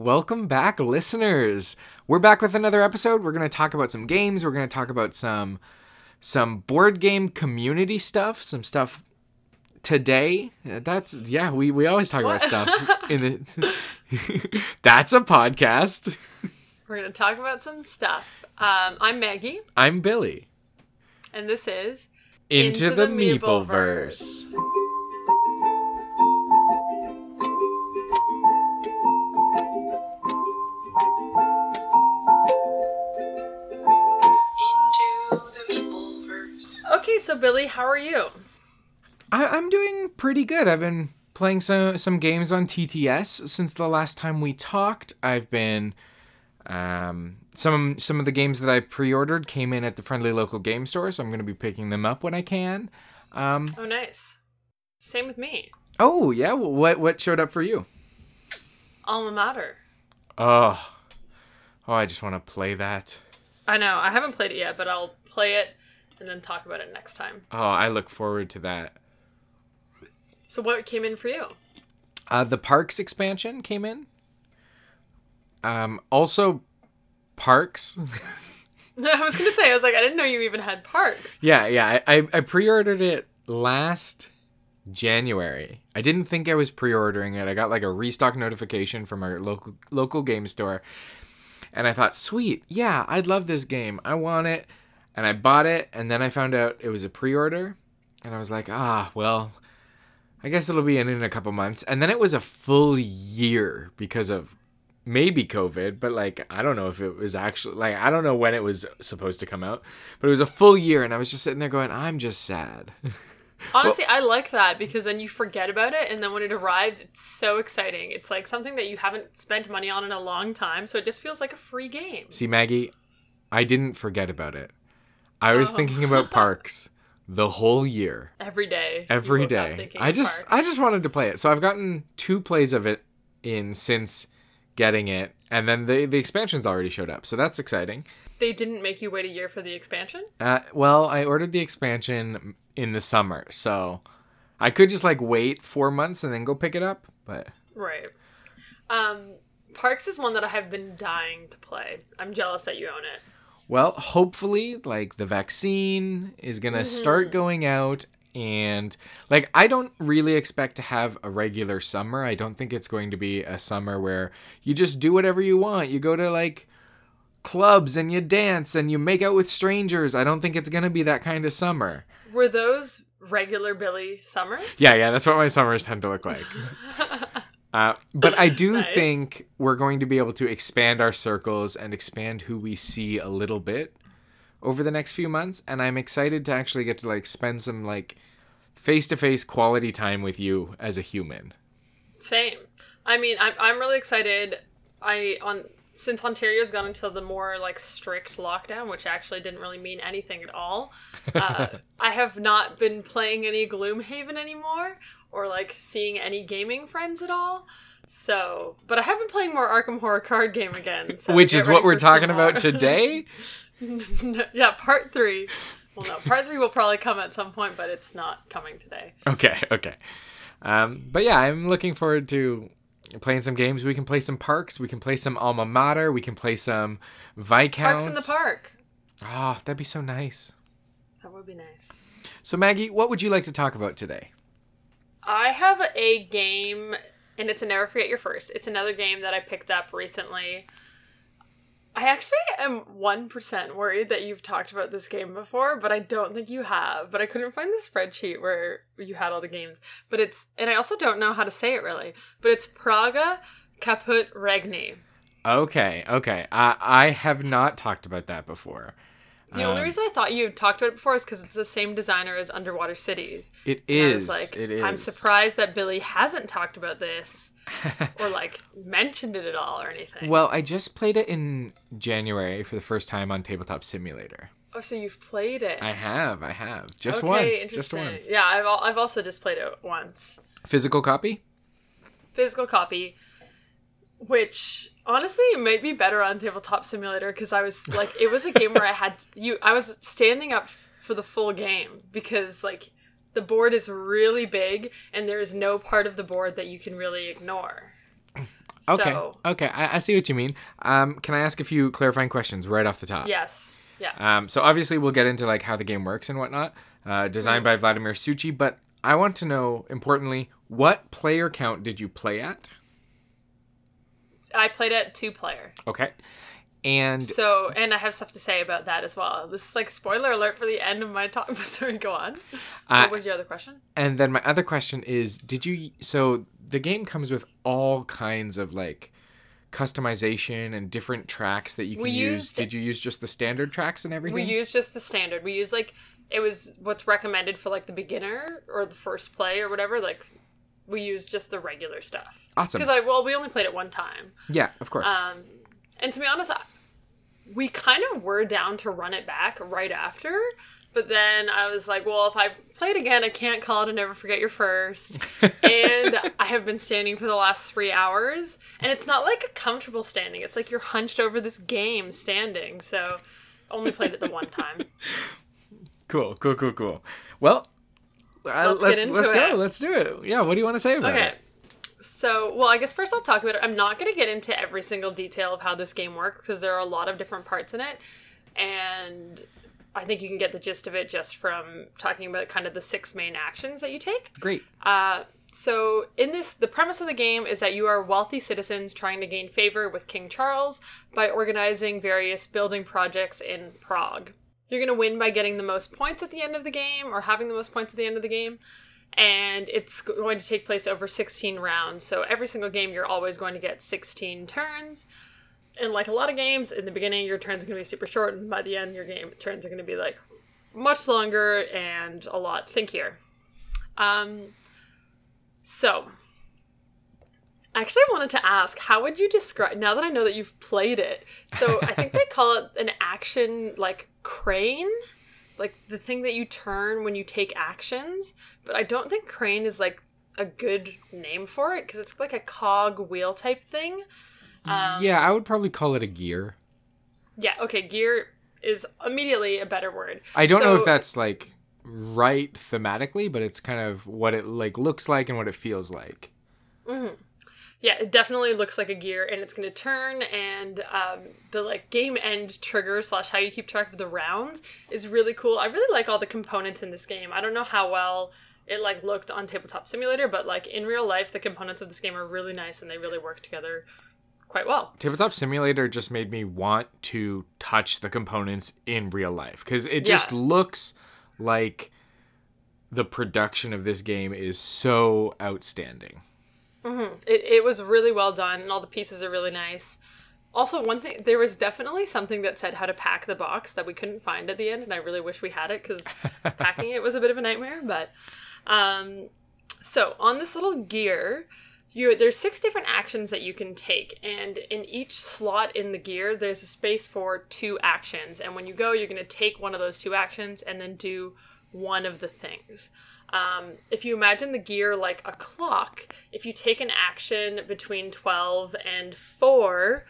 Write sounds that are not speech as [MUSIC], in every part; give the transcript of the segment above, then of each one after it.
Welcome back, listeners. We're back with another episode. We're going to talk about some games. We're going to talk about some some board game community stuff, some stuff today. That's yeah, we we always talk What? about stuff [LAUGHS] in the [LAUGHS] That's a podcast. We're going to talk about some stuff. Um, I'm Maggie, I'm Billy. and this is Into, Into the, the Meepleverse. into so Billy, how are you? I, I'm doing pretty good. I've been playing some some games on TTS since the last time we talked. I've been um, some some of the games that I pre-ordered came in at the friendly local game store, so I'm going to be picking them up when I can. Um, Oh, nice. Same with me. oh yeah, wh- what what showed up for you? Alma Mater. Oh, oh, I just want to play that. I know, I haven't played it yet, but I'll play it and then talk about it next time. Oh, I look forward to that. So, what came in for you? Uh, the Parks expansion came in. Um, also, Parks. [LAUGHS] [LAUGHS] I was going to say, I was like, I didn't know you even had parks. Yeah, yeah. I, I, I pre-ordered it last January. I didn't think I was pre-ordering it. I got like a restock notification from our local local game store. And I thought, sweet, yeah, I'd love this game. I want it. And I bought it, and then I found out it was a pre-order. And I was like, ah, well, I guess it'll be in in a couple months. And then it was a full year because of maybe COVID, but like I don't know if it was actually like I don't know when it was supposed to come out, but it was a full year, and I was just sitting there going, I'm just sad. [LAUGHS] Honestly, I like that because then you forget about it, and then when it arrives, it's so exciting. It's like something that you haven't spent money on in a long time, so it just feels like a free game. See, Maggie, I didn't forget about it. I was Oh. thinking about parks the whole year, [LAUGHS] Every day. every day. I just. I just wanted to play it, so I've gotten two plays of it in since getting it, and then the the expansions already showed up, so that's exciting. They didn't make you wait a year for the expansion? Uh, well, I ordered the expansion in the summer, so I could just like wait four months and then go pick it up. But Right. Um, Parks is one that I have been dying to play. I'm jealous that you own it. Well, hopefully, like the vaccine is gonna start mm-hmm. going out, and like I don't really expect to have a regular summer. I don't think it's going to be a summer where you just do whatever you want. You go to like clubs and you dance and you make out with strangers. I don't think it's gonna be that kind of summer. Were those regular Billy Summers? Yeah, yeah, that's what my summers tend to look like. [LAUGHS] Uh, but I do [LAUGHS] Nice. think we're going to be able to expand our circles and expand who we see a little bit over the next few months, and I'm excited to actually get to like spend some like face-to-face quality time with you as a human. Same. I mean, I'm, I'm really excited. I on since Ontario's gone into the more like strict lockdown, which actually didn't really mean anything at all. Uh, [LAUGHS] I have not been playing any Gloomhaven anymore, or like seeing any gaming friends at all. So, but I have been playing more Arkham Horror card game again, so Which is what we're talking about today. [LAUGHS] [LAUGHS] yeah, part three. Well, no, part three will probably come at some point, but it's not coming today. Okay, okay. Um, but yeah, I'm looking forward to playing some games. We can play some parks. We can play some alma mater. We can play some viscounts. Parks in the park. Oh, that'd be so nice. That would be nice. So Maggie, what would you like to talk about today? I have a game, and it's a Never Forget Your First. It's another game that I picked up recently. I actually am 1% worried that you've talked about this game before, but I don't think you have. But I couldn't find the spreadsheet where you had all the games. But it's, and I also don't know how to say it really, but it's Praga Caput Regni. Okay, okay. I I have not talked about that before. The only Um, reason I thought you talked about it before is because it's the same designer as Underwater Cities. It is. like, it is. I'm surprised that Billy hasn't talked about this [LAUGHS] or like mentioned it at all or anything. Well, I just played it in January for the first time on Tabletop Simulator. oh, so you've played it? I have, I have. Just Okay, once. Just once. Yeah, I've al- I've also just played it once. Physical copy? Physical copy, which honestly it might be better on Tabletop Simulator because I was like, it was a game where I had [LAUGHS] you. I was standing up for the full game because like the board is really big and there is no part of the board that you can really ignore. [CLEARS THROAT] Okay. So, Okay. I, I see what you mean. Um, can I ask a few clarifying questions right off the top? yes. Yeah. Um, so obviously we'll get into like how the game works and whatnot. Uh, designed by Vladimir Suchý, but I want to know importantly what player count did you play at? I played it two player. Okay. And So, and I have stuff to say about that as well. This is like spoiler alert for the end of my talk. [LAUGHS] Sorry, go on. Uh, what was your other question? and then my other question is did you so the game comes with all kinds of like customization and different tracks that you can We use. used- Did you use just the standard tracks and everything? We used just the standard. We used like it was what's recommended for like the beginner or the first play or whatever. Like we used just the regular stuff. Awesome. Because I well, we only played it one time. yeah, of course. Um, and to be honest, I, we kind of were down to run it back right after. But then I was like, well, if I play it again, I can't call it and never forget your first. [LAUGHS] and I have been standing for the last three hours. And it's not like a comfortable standing, it's like you're hunched over this game standing. So only played it the one time. [LAUGHS] cool, cool, cool, cool. Well, uh, Let's let's let's, go. Let's do it. Yeah, what do you want to say about it? Okay. it? So, well, I guess first I'll talk about it. I'm not going to get into every single detail of how this game works because there are a lot of different parts in it. And I think you can get the gist of it just from talking about kind of the six main actions that you take. Great. Uh, so, in this, the premise of the game is that you are wealthy citizens trying to gain favor with King Charles by organizing various building projects in Prague. You're going to win by getting the most points at the end of the game or having the most points at the end of the game. And it's going to take place over 16 rounds. So, every single game, you're always going to get 16 turns. And like a lot of games, in the beginning, your turns are going to be super short, and by the end, your game turns are going to be like much longer and a lot thinkier. Um, so, actually, I wanted to ask, how would you describe? Now that I know that you've played it, so I think they call it an action like crane, like the thing that you turn when you take actions. But I don't think crane is like a good name for it because it's like a cog wheel type thing. Um, yeah, I would probably call it a gear. Yeah. Okay. Gear is immediately a better word. I don't know if that's like right thematically, but it's kind of what it like looks like and what it feels like. Yeah, it definitely looks like a gear, and it's going to turn, and um, the like game end trigger slash how you keep track of the rounds is really cool. I really like all the components in this game. I don't know how well it like looked on Tabletop Simulator, but like in real life, the components of this game are really nice, and they really work together quite well. Tabletop Simulator just made me want to touch the components in real life because it just Yeah. looks like the production of this game is so outstanding. It, it was really well done, and all the pieces are really nice. Also, one thing, there was definitely something that said how to pack the box that we couldn't find at the end, and I really wish we had it because [LAUGHS] packing it was a bit of a nightmare. But, um, so on this little gear, you there's six different actions that you can take, and in each slot in the gear, there's a space for two actions. And when you go, you're going to take one of those two actions and then do one of the things. Um, if you imagine the gear like a clock, if you take an action between 12 and 4,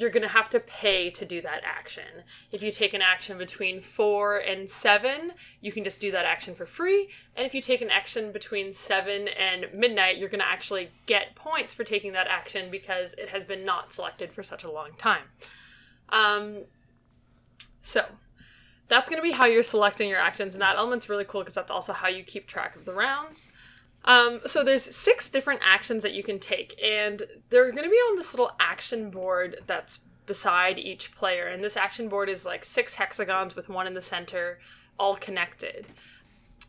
you're going to have to pay to do that action. If you take an action between 4 and 7, you can just do that action for free. And if you take an action between 7 and midnight, you're going to actually get points for taking that action because it has been not selected for such a long time. Um, so, that's going to be how you're selecting your actions, and that element's really cool because that's also how you keep track of the rounds. Um, so there's six different actions that you can take, and they're going to be on this little action board that's beside each player. And this action board is like six hexagons with one in the center, all connected.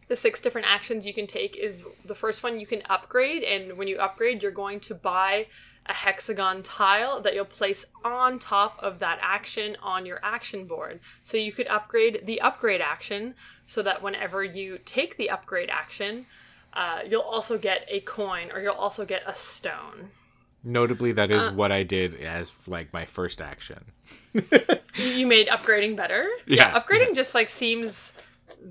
The six different actions you can take is the first one you can upgrade, and when you upgrade, you're going to buy a hexagon tile that you'll place on top of that action on your action board. So you could upgrade the upgrade action so that whenever you take the upgrade action, uh, you'll also get a coin or you'll also get a stone. Notably, that is Uh. what I did as like my first action. [LAUGHS] You- made upgrading better. Yeah. upgrading just like seems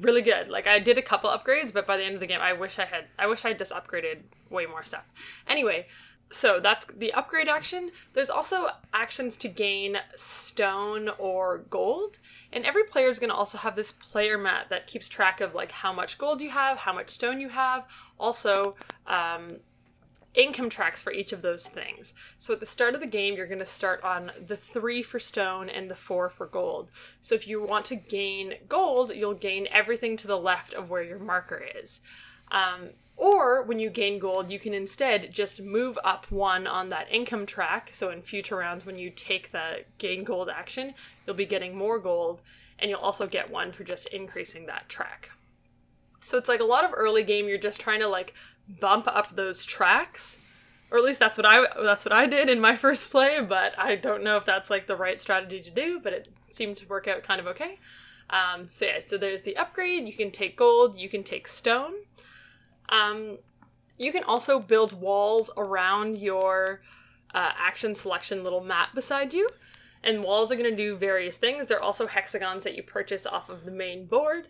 really good. Like I did a couple upgrades, but by the end of the game, I wish I had. I wish I had just upgraded way more stuff. Anyway, so that's the upgrade action. There's also actions to gain stone or gold, and every player is going to also have this player mat that keeps track of like how much gold you have, how much stone you have. Also, um, income tracks for each of those things. So at the start of the game, you're going to start on the three for stone and the four for gold. So if you want to gain gold, you'll gain everything to the left of where your marker is. Um, or when you gain gold, you can instead just move up one on that income track. So in future rounds, when you take the gain gold action, you'll be getting more gold, and you'll also get one for just increasing that track. So it's like a lot of early game, you're just trying to like bump up those tracks. Or at least that's what I that's what I did in my [LAUGHS] first play, but I don't know if that's like the right strategy to do, but it seemed to work out kind of okay. Um, so yeah, so there's the upgrade. You can take gold. You can take stone. Um, you can also build walls around your uh, action selection little map beside you. And walls are going to do various things. They're also hexagons that you purchase off of the main board.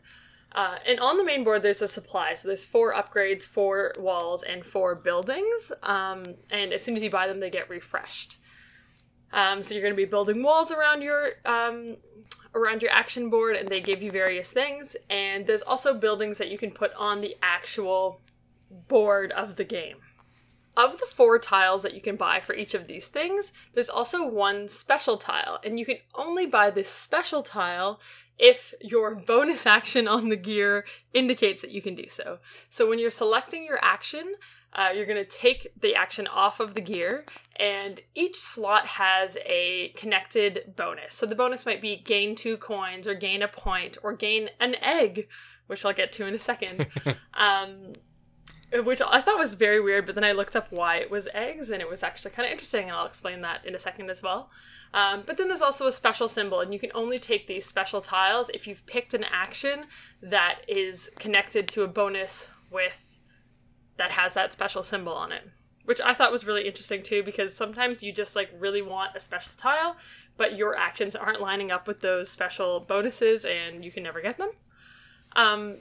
Uh, and on the main board, there's a supply. So there's four upgrades, four walls, and four buildings. Um, and as soon as you buy them, they get refreshed. Um, so you're going to be building walls around your um, around your action board, and they give you various things. And there's also buildings that you can put on the actual board of the game. Of the four tiles that you can buy for each of these things, there's also one special tile, and you can only buy this special tile if your [LAUGHS] bonus action on the gear indicates that you can do so. So when you're selecting your action, uh, you're going to take the action off of the gear, and each slot has a connected bonus. So the bonus might be gain two coins, or gain a point, or gain an egg, which I'll get to in a second. [LAUGHS] um, which I thought was very weird, but then I looked up why it was eggs, and it was actually kind of interesting, and I'll explain that in a second as well. Um, but then there's also a special symbol, and you can only take these special tiles if you've picked an action that is connected to a bonus with that has that special symbol on it. Which I thought was really interesting too, because sometimes you just like really want a special tile, but your actions aren't lining up with those special bonuses, and you can never get them. Um,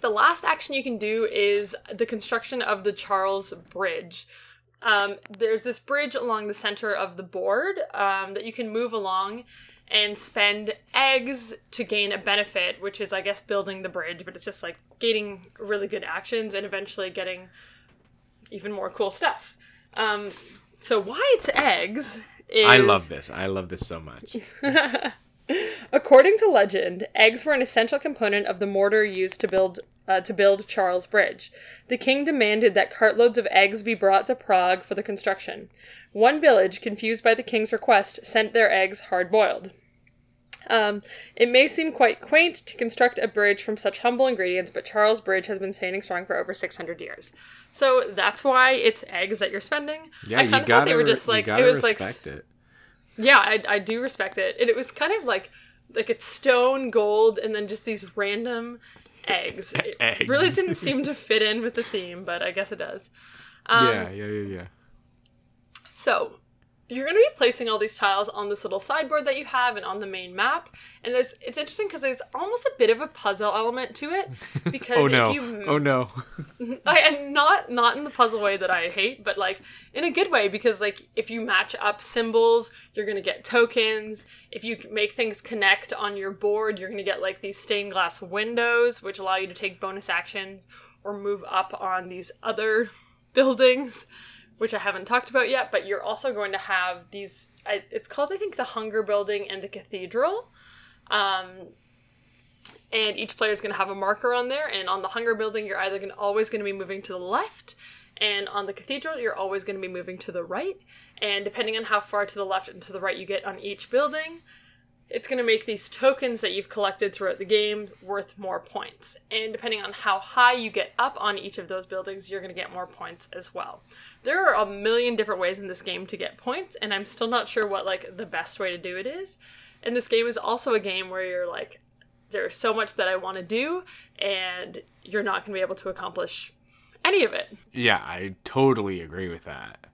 the last action you can do is the construction of the Charles Bridge. Um, there's this bridge along the center of the board um, that you can move along and spend eggs to gain a benefit, which is, I guess, building the bridge, but it's just like gaining really good actions and eventually getting even more cool stuff. Um, so, why it's eggs is. I love this. I love this so much. [LAUGHS] According to legend, eggs were an essential component of the mortar used to build uh, to build Charles Bridge. The king demanded that cartloads of eggs be brought to Prague for the construction. One village, confused by the king's request, sent their eggs hard boiled. Um, it may seem quite quaint to construct a bridge from such humble ingredients, but Charles Bridge has been standing strong for over 600 years. So that's why it's eggs that you're spending. Yeah, I you kind of thought they were just like it was like it. yeah, I, I do respect it. And it was kind of like like it's stone, gold, and then just these random eggs. [LAUGHS] It Eggs. really didn't seem to fit in with the theme, but I guess it does. Um, yeah, yeah, yeah, yeah. So you're going to be placing all these tiles on this little sideboard that you have and on the main map. And there's it's interesting because there's almost a bit of a puzzle element to it [LAUGHS] because Oh no! if you Oh no! [LAUGHS] I and not not in the puzzle way that I hate, but like in a good way because like if you match up symbols, you're gonna get tokens. If you make things connect on your board, you're gonna get like these stained glass windows, which allow you to take bonus actions or move up on these other [LAUGHS] buildings, which I haven't talked about yet. But you're also going to have these. It's called I think the Hunger Building and the Cathedral. Um, and each player is going to have a marker on there and on the hunger building you're either going to always going to be moving to the left and on the cathedral you're always going to be moving to the right and depending on how far to the left and to the right you get on each building it's going to make these tokens that you've collected throughout the game worth more points and depending on how high you get up on each of those buildings you're going to get more points as well there are a million different ways in this game to get points and i'm still not sure what like the best way to do it is and this game is also a game where you're like there's so much that I want to do, and you're not going to be able to accomplish any of it. Yeah, I totally agree with that.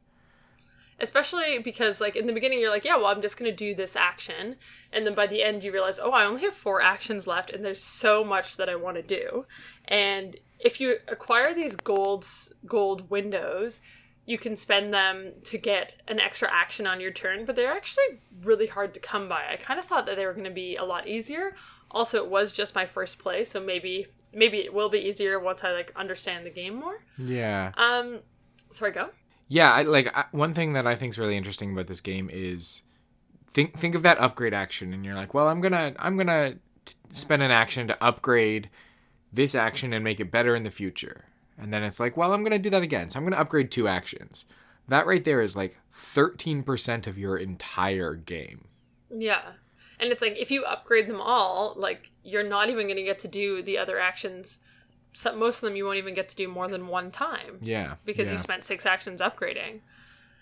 Especially because, like, in the beginning, you're like, yeah, well, I'm just going to do this action. And then by the end, you realize, oh, I only have four actions left, and there's so much that I want to do. And if you acquire these golds, gold windows, you can spend them to get an extra action on your turn, but they're actually really hard to come by. I kind of thought that they were going to be a lot easier. Also, it was just my first play, so maybe maybe it will be easier once I like understand the game more. Yeah. Um, Sorry, go. Yeah, I, like I, one thing that I think is really interesting about this game is think think of that upgrade action, and you're like, well, I'm gonna I'm gonna t- spend an action to upgrade this action and make it better in the future, and then it's like, well, I'm gonna do that again, so I'm gonna upgrade two actions. That right there is like 13% of your entire game. Yeah. And it's like if you upgrade them all, like you're not even going to get to do the other actions. So most of them you won't even get to do more than one time Yeah, because yeah. you spent six actions upgrading.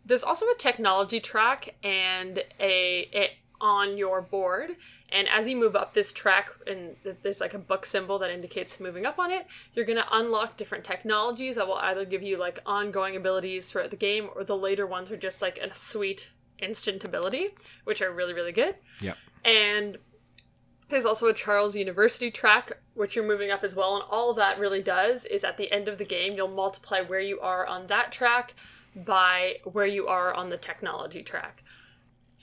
There's also a technology track and a, a on your board, and as you move up this track, and there's like a book symbol that indicates moving up on it, you're gonna unlock different technologies that will either give you like ongoing abilities throughout the game, or the later ones are just like a sweet instant ability, which are really really good. Yeah. And there's also a Charles University track, which you're moving up as well. And all that really does is at the end of the game, you'll multiply where you are on that track by where you are on the technology track.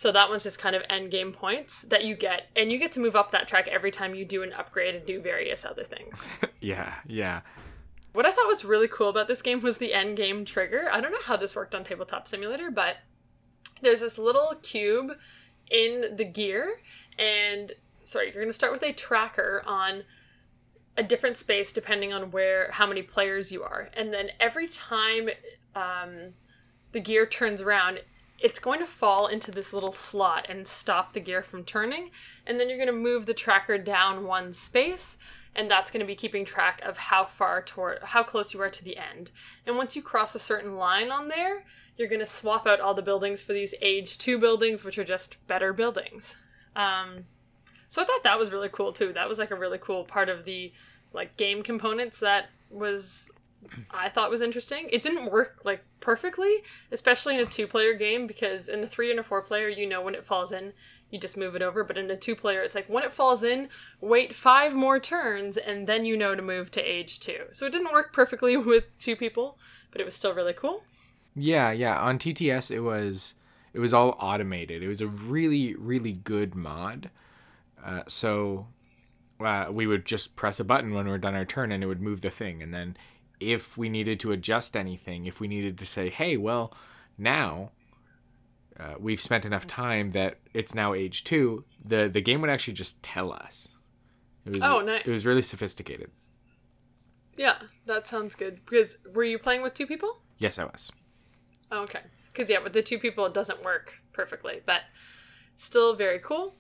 So that one's just kind of end game points that you get. And you get to move up that track every time you do an upgrade and do various other things. [LAUGHS] Yeah, yeah. What I thought was really cool about this game was the end game trigger. I don't know how this worked on Tabletop Simulator, but there's this little cube in the gear, and sorry, you're going to start with a tracker on a different space depending on where how many players you are, and then every time um, the gear turns around. It's going to fall into this little slot and stop the gear from turning, and then you're going to move the tracker down one space, and that's going to be keeping track of how far toward how close you are to the end. And once you cross a certain line on there, you're going to swap out all the buildings for these age 2 buildings which are just better buildings. Um, so I thought that was really cool too. That was like a really cool part of the like game components that was I thought was interesting. It didn't work like perfectly, especially in a two player game because in a three and a four player, you know when it falls in, you just move it over. But in a two player, it's like when it falls in, wait five more turns, and then you know to move to age two. So it didn't work perfectly [LAUGHS] with two people, but it was still really cool. Yeah, yeah. On TTS, it was it was all automated. It was a really, really good mod. Uh, so uh, we would just press a button when we were done our turn, and it would move the thing. And then if we needed to adjust anything, if we needed to say, "Hey, well, now uh, we've spent enough time that it's now age two," the the game would actually just tell us. It was, Oh, nice. It was really sophisticated. Yeah, that sounds good. Because were you playing with two people? Yes, I was. Oh, okay. Because yeah, with the two people, it doesn't work perfectly, but still very cool.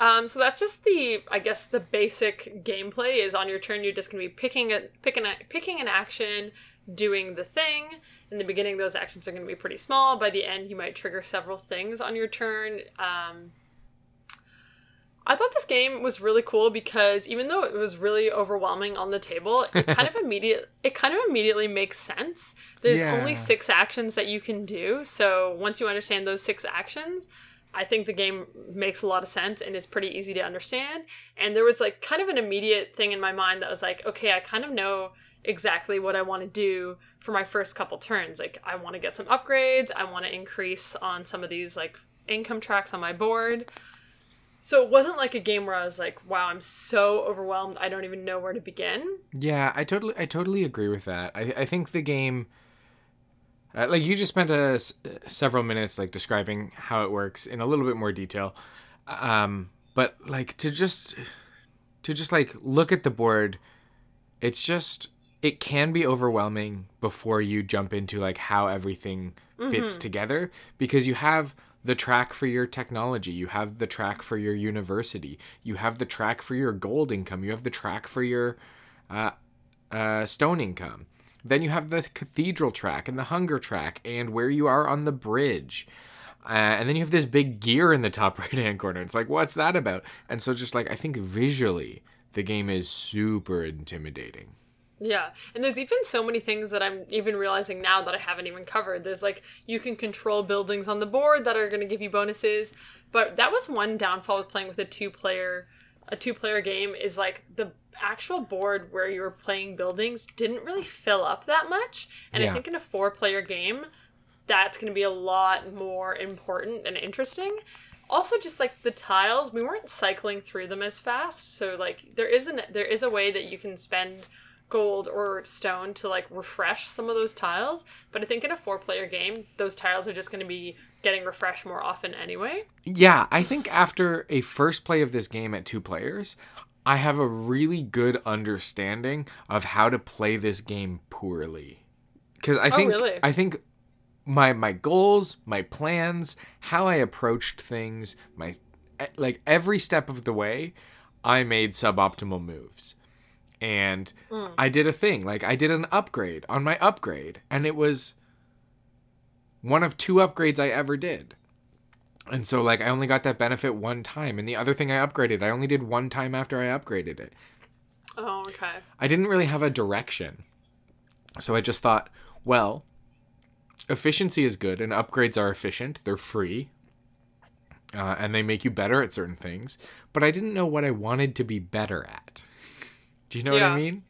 Um, so that's just the, I guess, the basic gameplay is on your turn. You're just gonna be picking a picking a picking an action, doing the thing. In the beginning, those actions are gonna be pretty small. By the end, you might trigger several things on your turn. Um, I thought this game was really cool because even though it was really overwhelming on the table, it [LAUGHS] kind of immediate it kind of immediately makes sense. There's Yeah. only six actions that you can do, so once you understand those six actions, I think the game makes a lot of sense and is pretty easy to understand. And there was like kind of an immediate thing in my mind that was like, okay, I kind of know exactly what I want to do for my first couple turns. Like I want to get some upgrades, I want to increase on some of these like income tracks on my board. So it wasn't like a game where I was like, wow, I'm so overwhelmed, I don't even know where to begin. Yeah, I totally, I totally agree with that. I, I think the game, uh, like you just spent a s- several minutes like describing how it works in a little bit more detail, um, but like to just, to just like look at the board, it's just it can be overwhelming before you jump into like how everything fits together because you have the track for your technology, you have the track for your university, you have the track for your gold income, you have the track for your uh, uh, stone income. Then you have the cathedral track and the hunger track and where you are on the bridge. Uh, and then you have this big gear in the top [LAUGHS] right hand corner. It's like, what's that about? And so, just like, I think visually, the game is super intimidating. Yeah, and there's even so many things that I'm even realizing now that I haven't even covered. There's like you can control buildings on the board that are going to give you bonuses, but that was one downfall with playing with a two player a two player game is like the actual board where you were playing buildings didn't really fill up that much. And Yeah. I think in a four player game, that's going to be a lot more important and interesting. Also, just like the tiles, we weren't cycling through them as fast. So like there isn't there is a way that you can spend gold or stone to like refresh some of those tiles. But I think in a four player game, those tiles are just going to be getting refreshed more often anyway. Yeah, I think after a first play of this game at two players, I have a really good understanding of how to play this game poorly. Cuz I oh, think really? I think my my goals, my plans, how I approached things, my like every step of the way, I made suboptimal moves. And hmm. I did a thing, like I did an upgrade on my upgrade, and it was one of two upgrades I ever did. And so like I only got that benefit one time and the other thing I upgraded I only did one time after I upgraded it. Oh, okay. I didn't really have a direction. So I just thought, well, efficiency is good and upgrades are efficient. They're free. Uh, and they make you better at certain things, but I didn't know what I wanted to be better at. Do you know what I mean?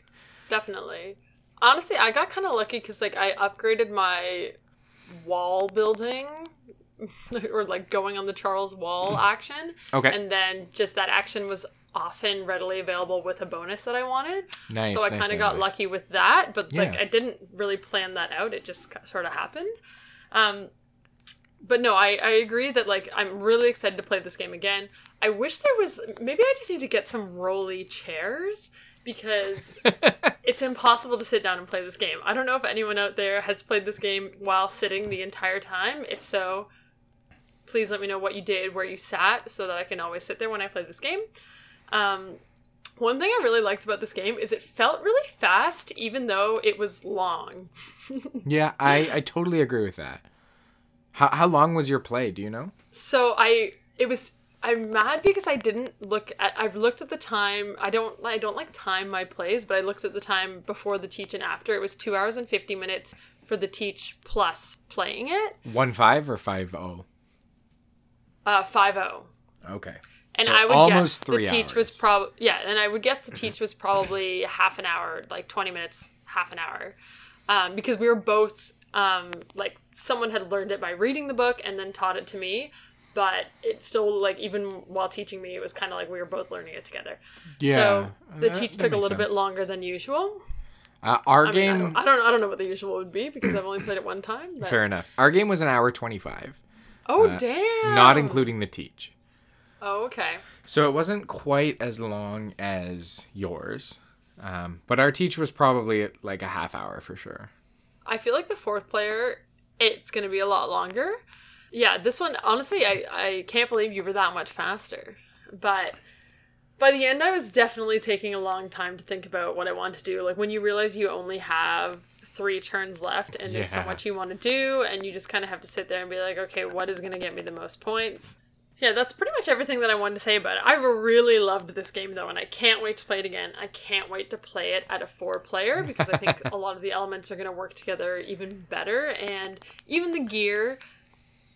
Definitely. Honestly, I got kind of lucky because like I upgraded my wall building [LAUGHS] or like going on the Charles Wall action. Okay. And then just that action was often readily available with a bonus that I wanted. Nice. so I nice, kind of got nice. lucky with that, but like I didn't really plan that out. It just sort of happened. Um, but no, I, I agree that like I'm really excited to play this game again. I wish there was maybe I just need to get some rolly chairs because [LAUGHS] it's impossible to sit down and play this game. I don't know if anyone out there has played this game while sitting the entire time. If so, please let me know what you did, where you sat, so that I can always sit there when I play this game. Um, one thing I really liked about this game is it felt really fast, even though it was long. [LAUGHS] Yeah, I, I totally agree with that. How, how long was your play? Do you know? So I, it was. I'm mad because I didn't look at. I've looked at the time. I don't. I don't like time my plays, but I looked at the time before the teach and after. It was two hours and fifty minutes for the teach plus playing it. One five or five oh? Uh, five zero. Okay. And So I would guess the teach was probably yeah, and I would guess the teach was probably [LAUGHS] half an hour, like twenty minutes, half an hour, um, because we were both um, like someone had learned it by reading the book and then taught it to me, but it still like even while teaching me, it was kind of like we were both learning it together. Yeah, So the that- teach that took a little bit longer than usual. Uh, our I mean, I game, don't, I don't, I don't know what the usual would be because I've only played it one time. But... fair enough. Our game was an hour twenty-five, Oh Uh, damn! not including the teach. Oh okay. So it wasn't quite as long as yours, um, but our teach was probably like a half hour for sure. I feel like the fourth player, it's going to be a lot longer. Yeah, this one, honestly, I, I can't believe you were that much faster. But by the end, I was definitely taking a long time to think about what I want to do. Like when you realize you only have three turns left and there's so much you want to do, and you just kind of have to sit there and be like, okay, what is going to get me the most points? Yeah, that's pretty much everything that I wanted to say about it. I've really loved this game though, and I can't wait to play it again. I can't wait to play it at a four player [LAUGHS] because I think a lot of the elements are going to work together even better, and even the gear,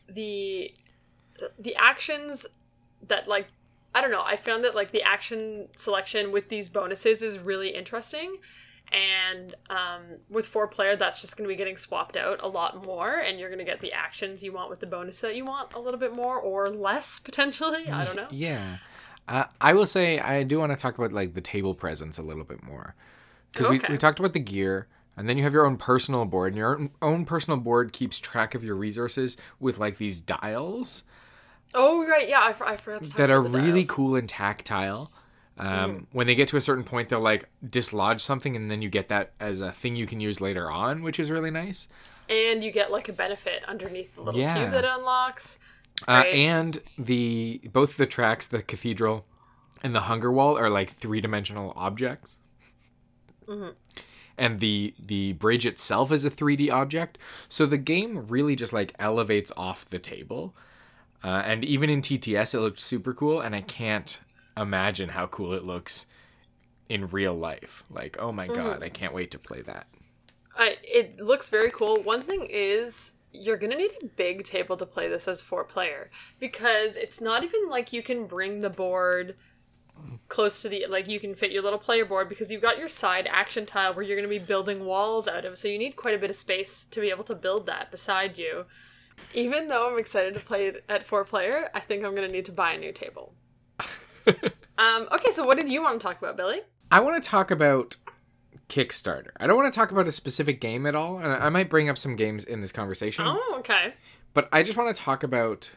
the the actions that like I don't know. I found that like the action selection with these bonuses is really interesting. And um, with four player, that's just going to be getting swapped out a lot more, and you're going to get the actions you want with the bonus that you want a little bit more or less [LAUGHS] potentially. I don't know. Yeah. Uh, I will say I do want to talk about like the table presence a little bit more because we, Okay. we talked about the gear and then you have your own personal board and your own, personal board keeps track of your resources with like these dials Oh right, yeah, I, I forgot that are really dials. cool and tactile. Um, Mm. When they get to a certain point, they'll like dislodge something, and then you get that as a thing you can use later on, which is really nice. and you get like a benefit underneath the little Yeah. cube that unlocks. Uh, and the both the tracks, the cathedral and the hunger wall, are like three dimensional objects. And the the bridge itself is a 3D object, so the game really just like elevates off the table. Uh, and even in TTS, it looked super cool, and I can't imagine how cool it looks in real life. Like, oh my god, mm-hmm. I can't wait to play that. I, it looks very cool. One thing is you're gonna need a big table to play this as four player because it's not even like you can bring the board close to the like you can fit your little player board because you've got your side action tile where you're gonna be building walls out of so you need quite a bit of space to be able to build that beside you even though i'm excited to play it at four player i think i'm gonna need to buy a new table um, okay so what did you want to talk about billy I want to talk about Kickstarter. I don't want to talk about a specific game at all, and I might bring up some games in this conversation. Oh, okay. But I just want to talk about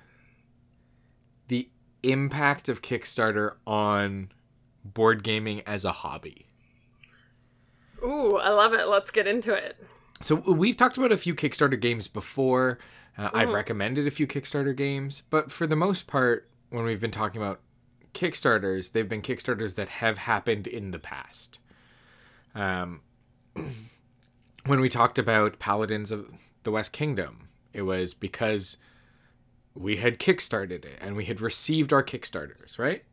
the impact of Kickstarter on board gaming as a hobby. Ooh, I love it. Let's get into it. So we've talked about a few Kickstarter games before. Uh, I've recommended a few Kickstarter games, but for the most part, when we've been talking about Kickstarters, they've been Kickstarters that have happened in the past. Um, [CLEARS THROAT] when we talked about Paladins of the West Kingdom, it was because we had kickstarted it and we had received our Kickstarters, right?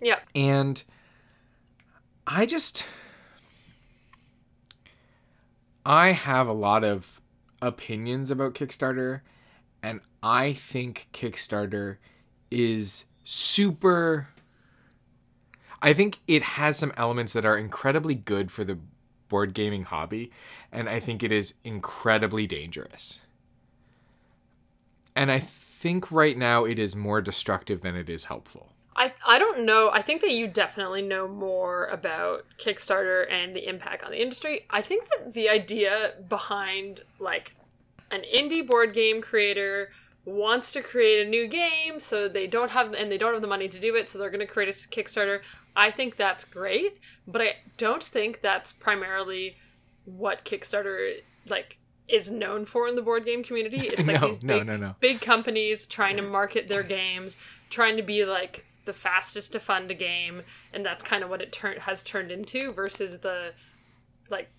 Yeah. And I just I have a lot of opinions about Kickstarter and I think Kickstarter is super I think it has some elements that are incredibly good for the board gaming hobby and I think it is incredibly dangerous. And I think right now it is more destructive than it is helpful. I, I don't know. I think that you definitely know more about Kickstarter and the impact on the industry. I think that the idea behind like an indie board game creator wants to create a new game so they don't have and they don't have the money to do it so they're going to create a Kickstarter. I think that's great, but I don't think that's primarily what Kickstarter like is known for in the board game community. [LAUGHS] It's like No, these big, no, no. big companies trying to market their games, trying to be like the fastest to fund a game, and that's kind of what it turn has turned into versus the like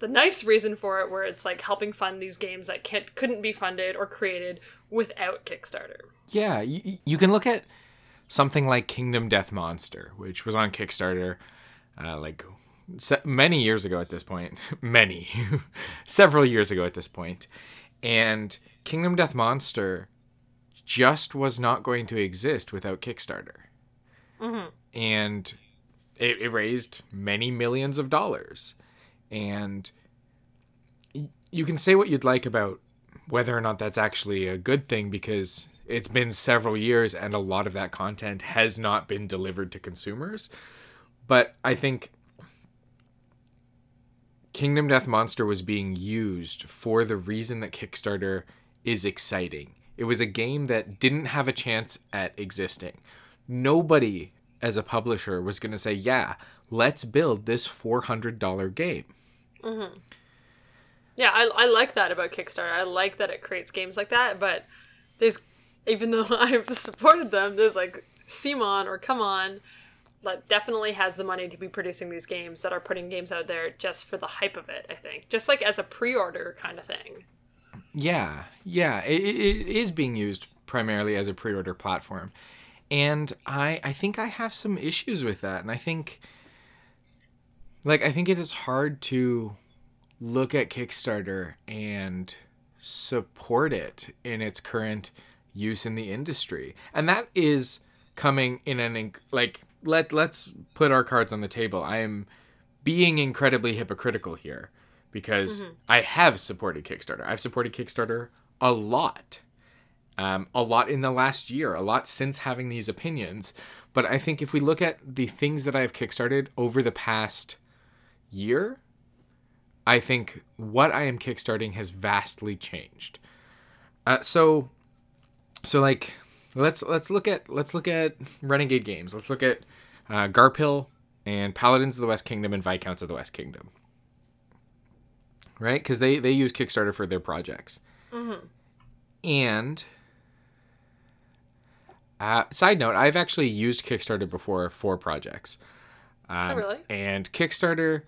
the nice reason for it where it's like helping fund these games that can't couldn't be funded or created without Kickstarter. Yeah, you, you can look at something like Kingdom Death Monster, which was on Kickstarter uh, like many years ago at this point. [LAUGHS] many. [LAUGHS] Several years ago at this point. And Kingdom Death Monster just was not going to exist without Kickstarter. And it, it raised many millions of dollars. And you can say what you'd like about whether or not that's actually a good thing because it's been several years and a lot of that content has not been delivered to consumers. But I think Kingdom Death Monster was being used for the reason that Kickstarter is exciting. It was a game that didn't have a chance at existing. Nobody as a publisher was going to say, "Yeah, let's build this $400 game." Mm-hmm. Yeah, I, I like that about Kickstarter. I like that it creates games like that, but there's even [LAUGHS] though I've supported them, there's like Simon or Come On that definitely has the money to be producing these games that are putting games out there just for the hype of it, I think. Just like as a pre-order kind of thing. Yeah, yeah, it, it is being used primarily as a pre-order platform, and I I think I have some issues with that, and I think like I think it is hard to look at Kickstarter and support it in its current use in the industry, and that is coming in an like let let's put our cards on the table. I am being incredibly hypocritical here because I have supported Kickstarter. I've supported Kickstarter a lot. Um, a lot in the last year, a lot since having these opinions. But I think if we look at the things that I've kickstarted over the past year, I think what I am kickstarting has vastly changed. Uh, so, so like, let's let's look at let's look at Renegade games. Let's look at uh, Garphill and Paladins of the West Kingdom and Viscounts of the West Kingdom. Right, because they they use Kickstarter for their projects. And uh, side note, I've actually used Kickstarter before for projects. Um, Oh, really? And Kickstarter,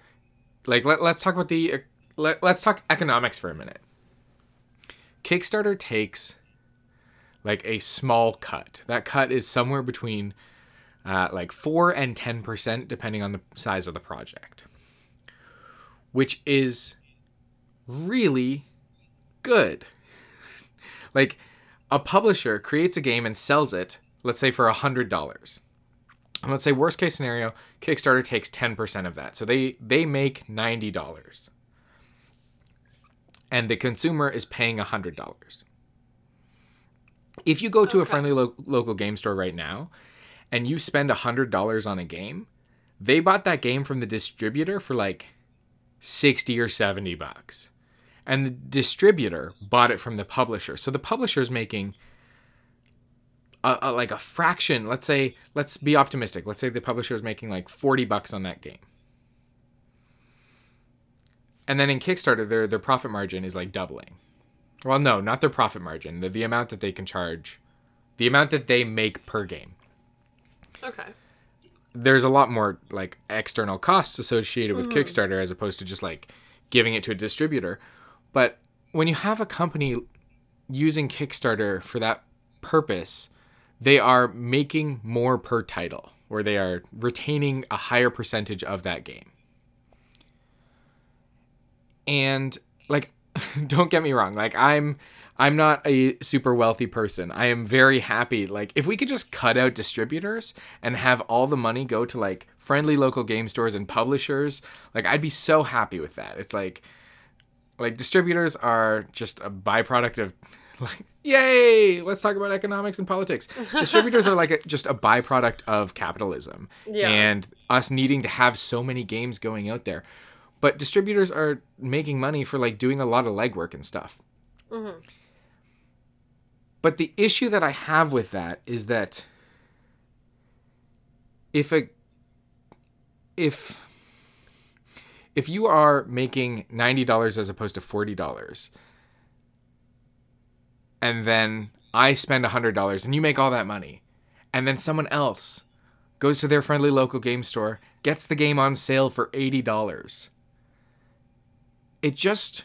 like let, let's talk about the let, let's talk economics for a minute. Kickstarter takes like a small cut. That cut is somewhere between uh, like four and ten percent, depending on the size of the project, which is really good. Like a publisher creates a game and sells it, let's say for a hundred dollars. And let's say worst case scenario, Kickstarter takes ten percent of that, so they they make ninety dollars, and the consumer is paying a hundred dollars. If you go to a friendly lo- local game store right now, and you spend a hundred dollars on a game, they bought that game from the distributor for like 60 or 70 bucks. And the distributor bought it from the publisher. So the publisher is making a, a, like a fraction. Let's say, let's be optimistic. Let's say the publisher is making like 40 bucks on that game. And then in Kickstarter, their, their profit margin is like doubling. Well, no, not their profit margin, the, the amount that they can charge, the amount that they make per game Okay. there's a lot more like external costs associated with mm-hmm. Kickstarter as opposed to just like giving it to a distributor. But when you have a company using Kickstarter for that purpose, they are making more per title or they are retaining a higher percentage of that game. And like [LAUGHS] don't get me wrong, like I'm I'm not a super wealthy person. I am very happy. Like, if we could just cut out distributors and have all the money go to like friendly local game stores and publishers, like, I'd be so happy with that. It's like, like distributors are just a byproduct of, like, yay! Let's talk about economics and politics. distributors are like a, just a byproduct of capitalism Yeah. and us needing to have so many games going out there. But distributors are making money for like doing a lot of legwork and stuff. Mm-hmm. But the issue that I have with that is that if a if if you are making $90 as opposed to $40 and then I spend $100 and you make all that money. And then someone else goes to their friendly local game store, gets the game on sale for $80. It just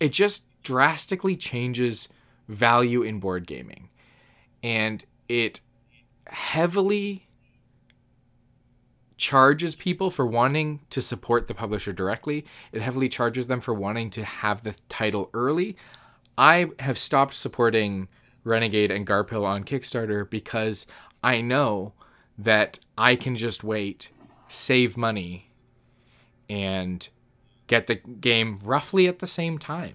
it just drastically changes value in board gaming. And it heavily charges people for wanting to support the publisher directly. It heavily charges them for wanting to have the title early i have stopped supporting renegade and garphill on kickstarter because i know that i can just wait save money and get the game roughly at the same time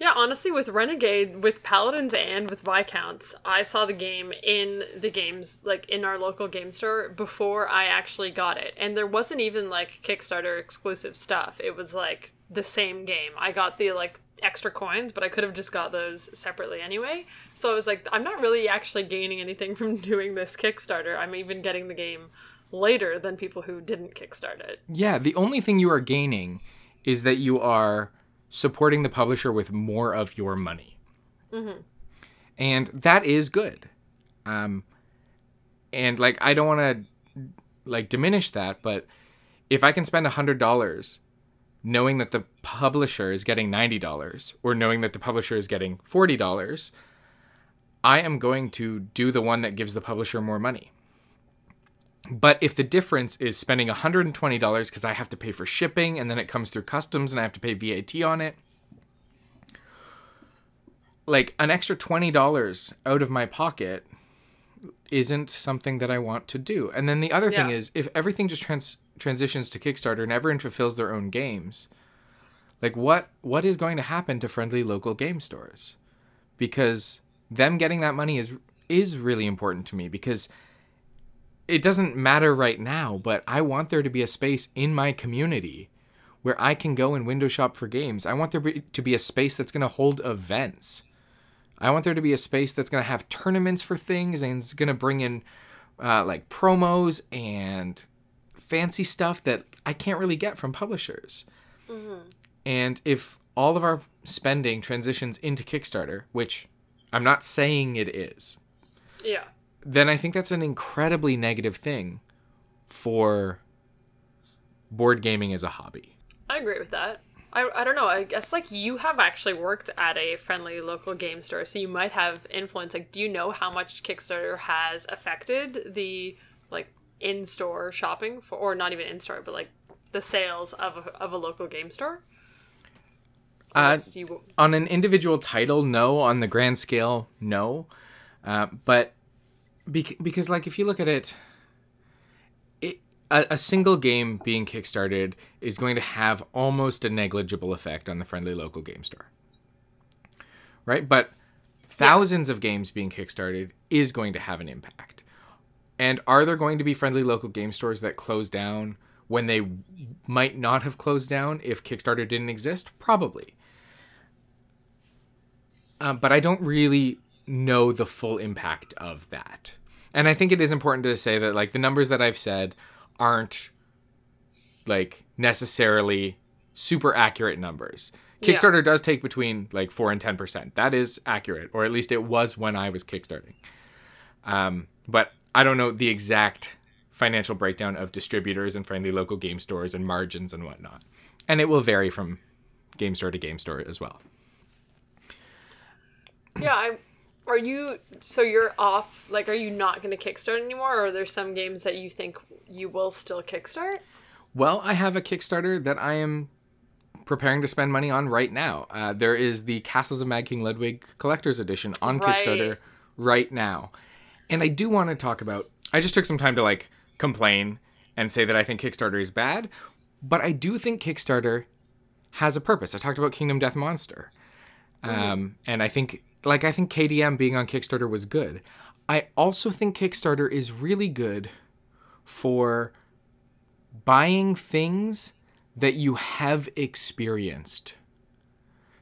Yeah, honestly, with Renegade, with Paladins and with Viscounts, I saw the game in the games, like in our local game store, before I actually got it. And there wasn't even like Kickstarter exclusive stuff. It was like the same game. I got the like extra coins, but I could have just got those separately anyway. So I was like, I'm not really actually gaining anything [LAUGHS] from doing this Kickstarter. I'm even getting the game later than people who didn't kickstart it. Yeah, the only thing you are gaining is that you are supporting the publisher with more of your money. And that is good. Um, and like, I don't want to like diminish that, but if I can spend a hundred dollars knowing that the publisher is getting ninety dollars or knowing that the publisher is getting forty dollars, I am going to do the one that gives the publisher more money. But if the difference is spending $120 because I have to pay for shipping and then it comes through customs and I have to pay VAT on it, like an extra $20 out of my pocket isn't something that I want to do. And then the other thing is if everything just trans- transitions to Kickstarter and everyone fulfills their own games, like what what is going to happen to friendly local game stores? Because them getting that money is is really important to me because it doesn't matter right now, but I want there to be a space in my community where I can go and window shop for games. I want there to be a space that's going to hold events. I want there to be a space that's going to have tournaments for things and it's going to bring in uh, like promos and fancy stuff that I can't really get from publishers. Mm-hmm. And if all of our spending transitions into Kickstarter, which I'm not saying it is, Yeah. then I think that's an incredibly negative thing for board gaming as a hobby. I agree with that. I, I don't know. I guess like you have actually worked at a friendly local game store, so you might have influence. Like, do you know how much Kickstarter has affected the like in store shopping for, or not even in store, but like the sales of a, of a local game store? Uh, you, on an individual title, no. On the grand scale, no. Uh, but bec- because, like, if you look at it, it a, a single game being kickstarted is going to have almost a negligible effect on the friendly local game store, right? But thousands of games being kickstarted is going to have an impact. And are there going to be friendly local game stores that close down when they might not have closed down if Kickstarter didn't exist? Probably. Um, but I don't really know the full impact of that. And I think it is important to say that like the numbers that I've said aren't like necessarily super accurate numbers. Yeah. Kickstarter does take between like 4 and 10%. That is accurate or at least it was when I was kickstarting. Um, but I don't know the exact financial breakdown of distributors and friendly local game stores and margins and whatnot. And it will vary from game store to game store as well. Yeah, I are you so you're off like are you not going to kickstart anymore or are there some games that you think you will still kickstart? Well, I have a Kickstarter that I am preparing to spend money on right now. Uh, there is the Castles of Mad King Ludwig Collector's Edition on Right. Kickstarter right now. And I do want to talk about. I just took some time to like complain and say that I think Kickstarter is bad, but I do think Kickstarter has a purpose. I talked about Kingdom Death Monster. Um, and I think, like, I think KDM being on Kickstarter was good. I also think Kickstarter is really good for buying things that you have experienced.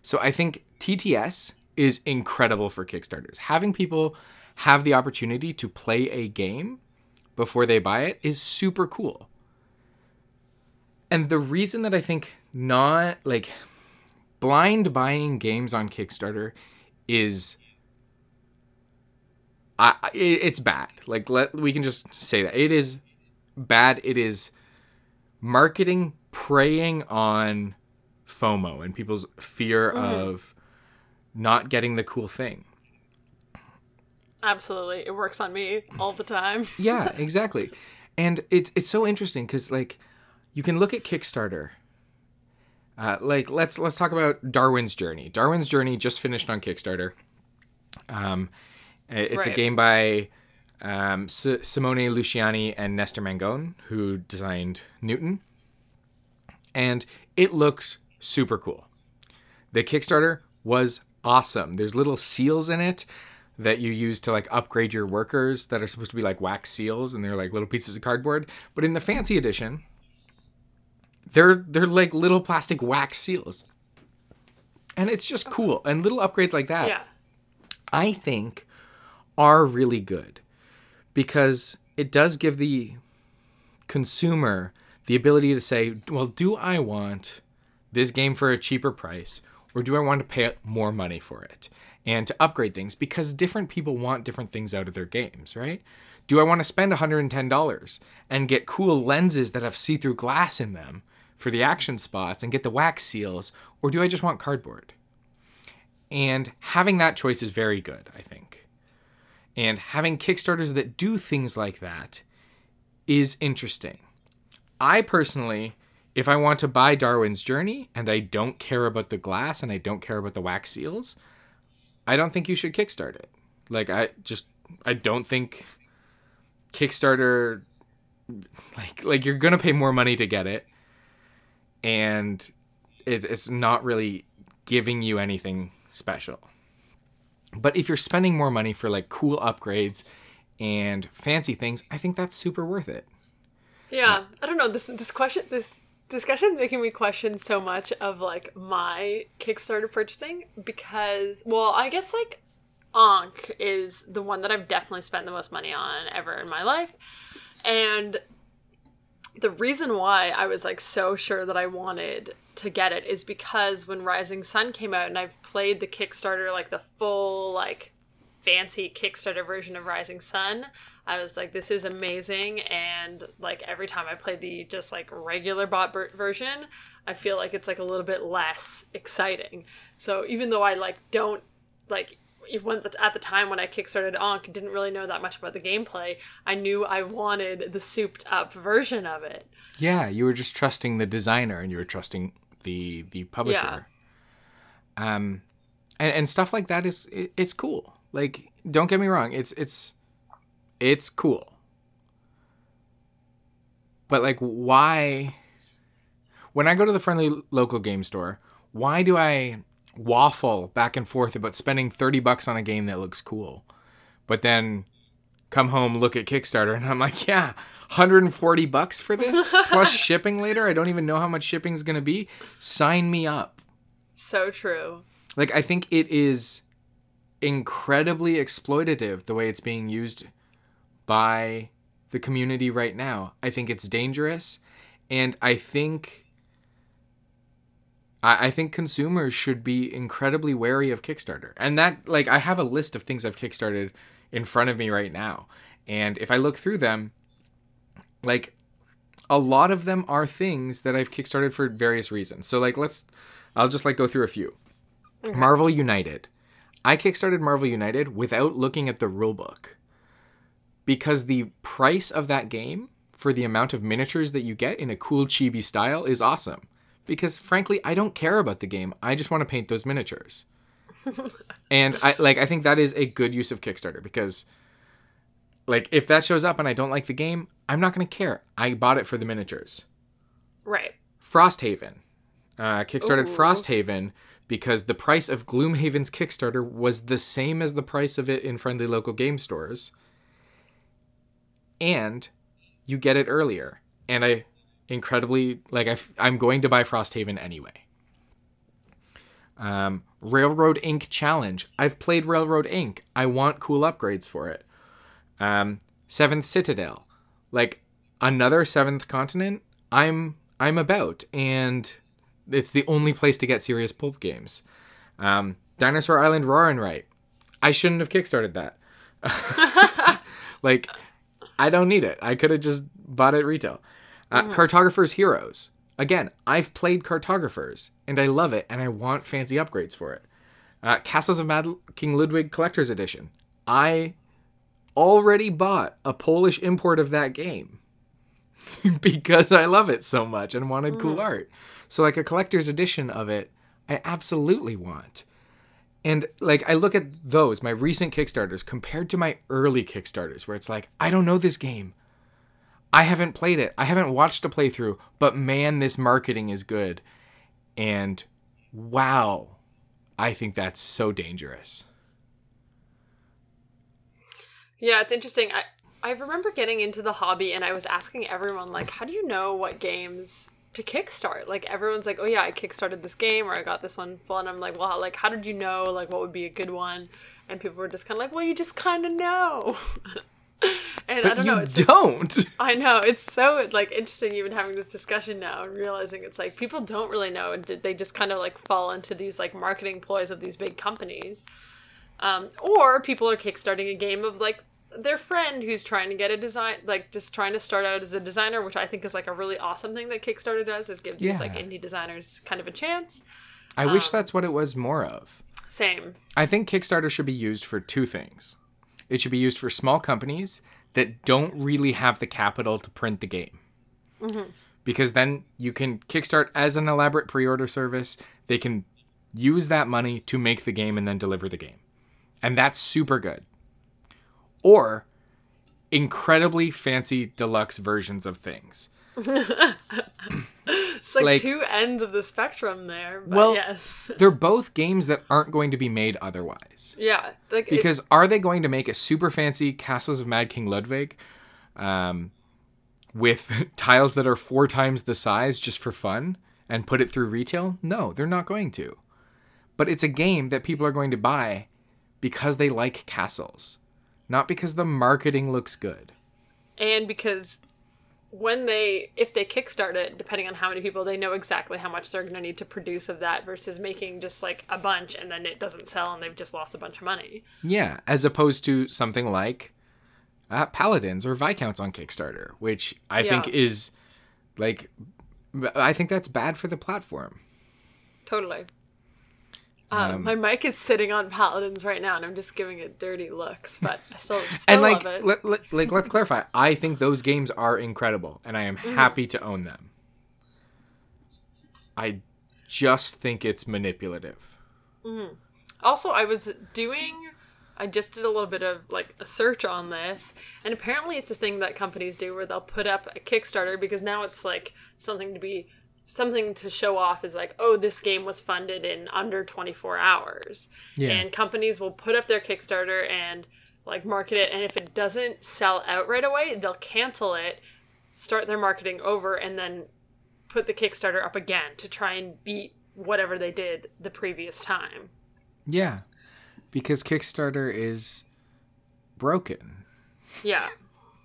So I think TTS is incredible for Kickstarters. Having people have the opportunity to play a game before they buy it is super cool. And the reason that I think not like blind buying games on Kickstarter is I it's bad. Like let we can just say that. It is bad. It is marketing preying on FOMO and people's fear of not getting the cool thing. Absolutely. It works on me all the time. [LAUGHS] Yeah, exactly. and it's it's so interesting because like you can look at Kickstarter. Uh, like let's let's talk about Darwin's Journey. Darwin's Journey just finished on Kickstarter. Um, it's a game by um, S- Simone Luciani and Nestor Mangone, who designed Newton, and it looked super cool. The Kickstarter was awesome. There's little seals in it that you use to like upgrade your workers that are supposed to be like wax seals and they're like little pieces of cardboard. But in the fancy edition, they're they're like little plastic wax seals. And it's just cool. And little upgrades like that Yeah. I think are really good because it does give the consumer the ability to say, well, do I want this game for a cheaper price or do I want to pay more money for it and to upgrade things because different people want different things out of their games, right? Do I want to spend $110 and get cool lenses that have see through glass in them for the action spots and get the wax seals or do I just want cardboard? And having that choice is very good, I think. And having Kickstarters that do things like that is interesting. I personally, if I want to buy Darwin's Journey and I don't care about the glass and I don't care about the wax seals, I don't think you should kickstart it. Like I just I don't think Kickstarter like like you're going to pay more money to get it and it, it's not really giving you anything special. But if you're spending more money for like cool upgrades and fancy things, I think that's super worth it. Yeah, I don't know. This this question this discussion's making me question so much of like my Kickstarter purchasing because well, I guess like Ankh is the one that I've definitely spent the most money on ever in my life. And the reason why I was like so sure that I wanted to get it is because when Rising Sun came out and I've played the Kickstarter like the full like fancy Kickstarter version of Rising Sun, I was like, this is amazing. And like every time I play the just like regular bot ver- version, I feel like it's like a little bit less exciting. So even though I like don't like even at the- at the time when I kickstarted Ankh, didn't really know that much about the gameplay. I knew I wanted the souped up version of it. Yeah, you were just trusting the designer and you were trusting the the publisher. Yeah. Um and, and stuff like that is it, it's cool. Like don't get me wrong, it's it's it's cool. But like why when I go to the friendly local game store, why do I waffle back and forth about spending 30 bucks on a game that looks cool? But then come home, look at Kickstarter, and I'm like, yeah, 140 bucks for this [LAUGHS] plus shipping later. I don't even know how much shipping's gonna be. Sign me up. So true. Like I think it is incredibly exploitative the way it's being used by the community right now. I think it's dangerous, and I think I, I think consumers should be incredibly wary of Kickstarter. And that like I have a list of things I've kickstarted in front of me right now. And if I look through them, like a lot of them are things that I've kickstarted for various reasons. So like let's I'll just like go through a few. Marvel United. I kickstarted Marvel United without looking at the rulebook. Because the price of that game for the amount of miniatures that you get in a cool chibi style is awesome. Because frankly, I don't care about the game. I just want to paint those miniatures. [LAUGHS] and I like I think that is a good use of Kickstarter because like if that shows up and I don't like the game, I'm not going to care. I bought it for the miniatures. Right. Frosthaven. Uh, kickstarted Ooh. Frosthaven because the price of Gloomhaven's Kickstarter was the same as the price of it in friendly local game stores. And you get it earlier. And I incredibly, like, I f- I'm going to buy Frosthaven anyway. Um, Railroad Ink. Challenge. I've played Railroad Ink. I want cool upgrades for it. Um, Seventh Citadel. Like, another Seventh Continent, I'm I'm about, and it's the only place to get Serious Poulp games. Um, Dinosaur Island Rawr 'n Write. I shouldn't have kickstarted that. [LAUGHS] like, I don't need it. I could have just bought it retail. Uh, Cartographer's Heroes. Again, I've played Cartographers and I love it and I want fancy upgrades for it. Uh, Castles of Mad King Ludwig Collector's Edition. I already bought a Polish import of that game [LAUGHS] because I love it so much and wanted cool art. So, like a collector's edition of it, I absolutely want. And like I look at those, my recent Kickstarters, compared to my early Kickstarters, where it's like, I don't know this game. I haven't played it. I haven't watched a playthrough, but man, this marketing is good. And wow, I think that's so dangerous. Yeah, it's interesting. I I remember getting into the hobby and I was asking everyone like, how do you know what games to kickstart? Like everyone's like, oh yeah, I kickstarted this game or I got this one full, and I'm like, well, like how did you know like what would be a good one? And people were just kind of like, well, you just kind of know. [LAUGHS] and I don't you know. It's don't. [LAUGHS] I know it's so like interesting even having this discussion now and realizing it's like people don't really know and did they just kind of like fall into these like marketing ploys of these big companies, um, or people are kickstarting a game of like their friend who's trying to get a design like just trying to start out as a designer, which I think is like a really awesome thing that Kickstarter does is give these like indie designers kind of a chance. I Um, wish that's what it was more of. Same. I think Kickstarter should be used for two things. It should be used for small companies that don't really have the capital to print the game. Because then you can kickstart as an elaborate pre order service. They can use that money to make the game and then deliver the game. And that's super good. Or incredibly fancy deluxe versions of things. [LAUGHS] It's like, Like- two ends of the spectrum there. But Well- yes. [LAUGHS] They're both games that aren't going to be made otherwise. Yeah. Like it- Because are they going to make a super fancy Castles of Mad King Ludwig um, with [LAUGHS] tiles that are four times the size just for fun and put it through retail? No, they're not going to. But it's a game that people are going to buy because they like castles, not because the marketing looks good. and because when they if they kickstart it depending on how many people they know exactly how much they're going to need to produce of that versus making just like a bunch and then it doesn't sell and they've just lost a bunch of money Yeah, as opposed to something like uh, Paladins or Viscounts on Kickstarter, which I think is like, I think that's bad for the platform. totally um, my mic is sitting on paladins right now and i'm just giving it dirty looks but i still, [LAUGHS] still and like, love it let, let- like let's clarify i think those games are incredible and i am Mm-hmm. happy to own them i just think it's manipulative Also, I was doing. I just did a little bit of like a search on this, and apparently it's a thing that companies do where they'll put up a Kickstarter because now it's like something to be something to show off is like, oh, this game was funded in under 24 hours. Yeah. And companies will put up their Kickstarter and like market it and if it doesn't sell out right away, they'll cancel it, start their marketing over and then put the Kickstarter up again to try and beat whatever they did the previous time. Yeah. Because Kickstarter is broken. Yeah.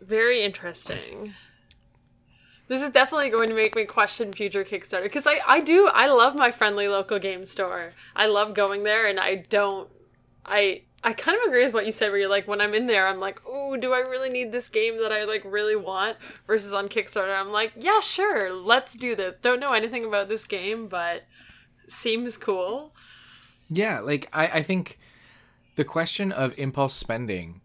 Very interesting. This is definitely going to make me question future Kickstarter because I, I do I love my friendly local game store. I love going there and I don't I I kind of agree with what you said where you're like when I'm in there I'm like, "Ooh, do I really need this game that I like really want?" versus on Kickstarter I'm like, "Yeah, sure. Let's do this." Don't know anything about this game, but seems cool. Yeah, like I, I think the question of impulse spending,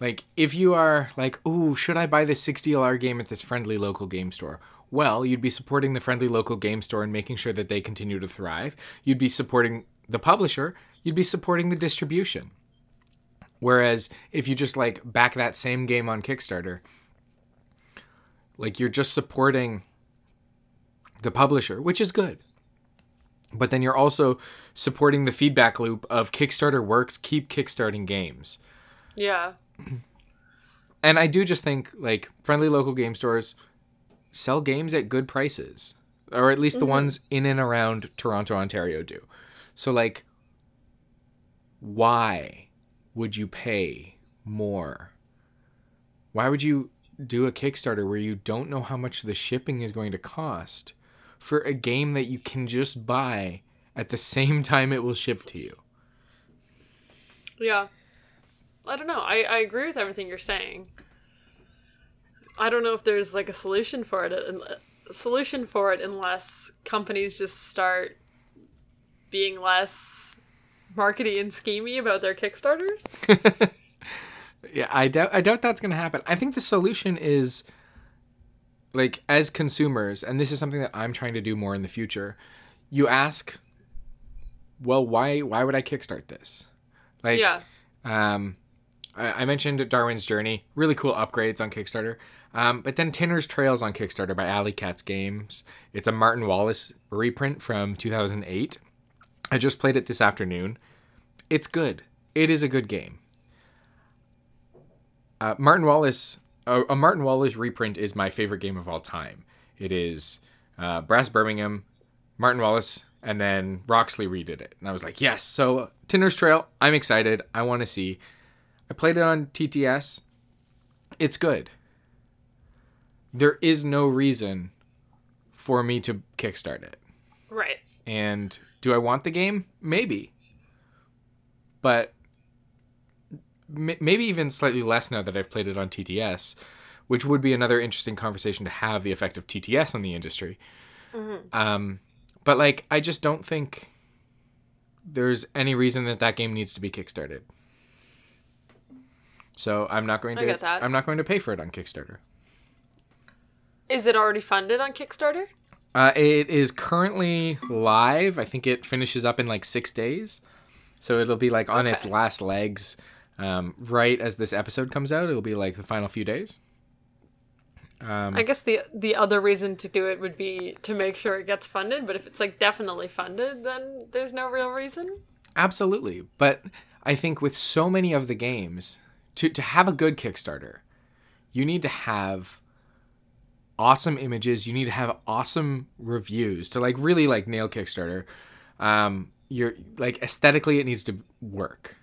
like if you are like, ooh, should I buy this sixty dollar game at this friendly local game store? Well, you'd be supporting the friendly local game store and making sure that they continue to thrive. You'd be supporting the publisher. You'd be supporting the distribution. Whereas if you just like back that same game on Kickstarter, like you're just supporting the publisher, which is good. But then you're also supporting the feedback loop of Kickstarter works, keep kickstarting games. Yeah. [CLEARS THROAT] And I do just think like friendly local game stores sell games at good prices, or at least the mm-hmm. ones in and around Toronto, Ontario do. So like why would you pay more? Why would you do a Kickstarter where you don't know how much the shipping is going to cost for a game that you can just buy at the same [LAUGHS] time it will ship to you? Yeah. I don't know. I, I agree with everything you're saying. I don't know if there's like a solution for it. A solution for it unless companies just start being less markety and schemy about their Kickstarters. [LAUGHS] Yeah, I doubt I doubt that's going to happen. I think the solution is like as consumers, and this is something that I'm trying to do more in the future. You ask, well, why why would I kickstart this? Like, yeah. um, I, mentioned Darwin's Journey, really cool upgrades on Kickstarter. Um, but then Tinner's Trails on Kickstarter by Alley Cats Games. It's a Martin Wallace reprint from 2008. I just played it this afternoon. It's good. It is a good game. Uh, Martin Wallace, a, a Martin Wallace reprint is my favorite game of all time. It is uh, Brass Birmingham, Martin Wallace, and then Roxley redid it. And I was like, yes. So Tinner's Trail, I'm excited. I want to see. I played it on TTS. It's good. There is no reason for me to kickstart it. Right. And do I want the game? Maybe. But m- maybe even slightly less now that I've played it on TTS, which would be another interesting conversation to have the effect of TTS on the industry. Um, but like, I just don't think there's any reason that that game needs to be kickstarted. So I'm not going I to. get that. I'm not going to pay for it on Kickstarter. Is it already funded on Kickstarter? Uh, it is currently live. I think it finishes up in like six days, so it'll be like on its last legs. Um, right as this episode comes out, it'll be like the final few days. Um, I guess the the other reason to do it would be to make sure it gets funded, but if it's like definitely funded, then there's no real reason. Absolutely. But I think with so many of the games, to, to have a good Kickstarter, you need to have awesome images. You need to have awesome reviews to like really like nail Kickstarter. Um, you're like aesthetically, it needs to work.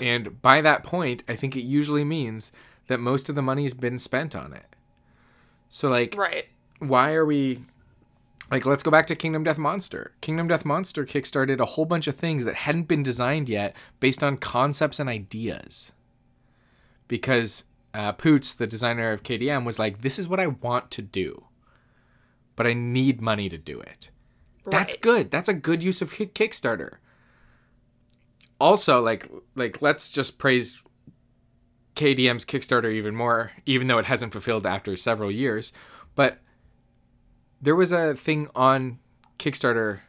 And by that point, I think it usually means that most of the money's been spent on it. So like Right. why are we like let's go back to Kingdom Death Monster. Kingdom Death Monster kickstarted a whole bunch of things that hadn't been designed yet based on concepts and ideas. Because uh, Poots, the designer of KDM, was like, "This is what I want to do, but I need money to do it." That's good. That's a good use of Kick- Kickstarter. Also, like, like let's just praise KDM's Kickstarter even more, even though it hasn't fulfilled after several years. But there was a thing on Kickstarter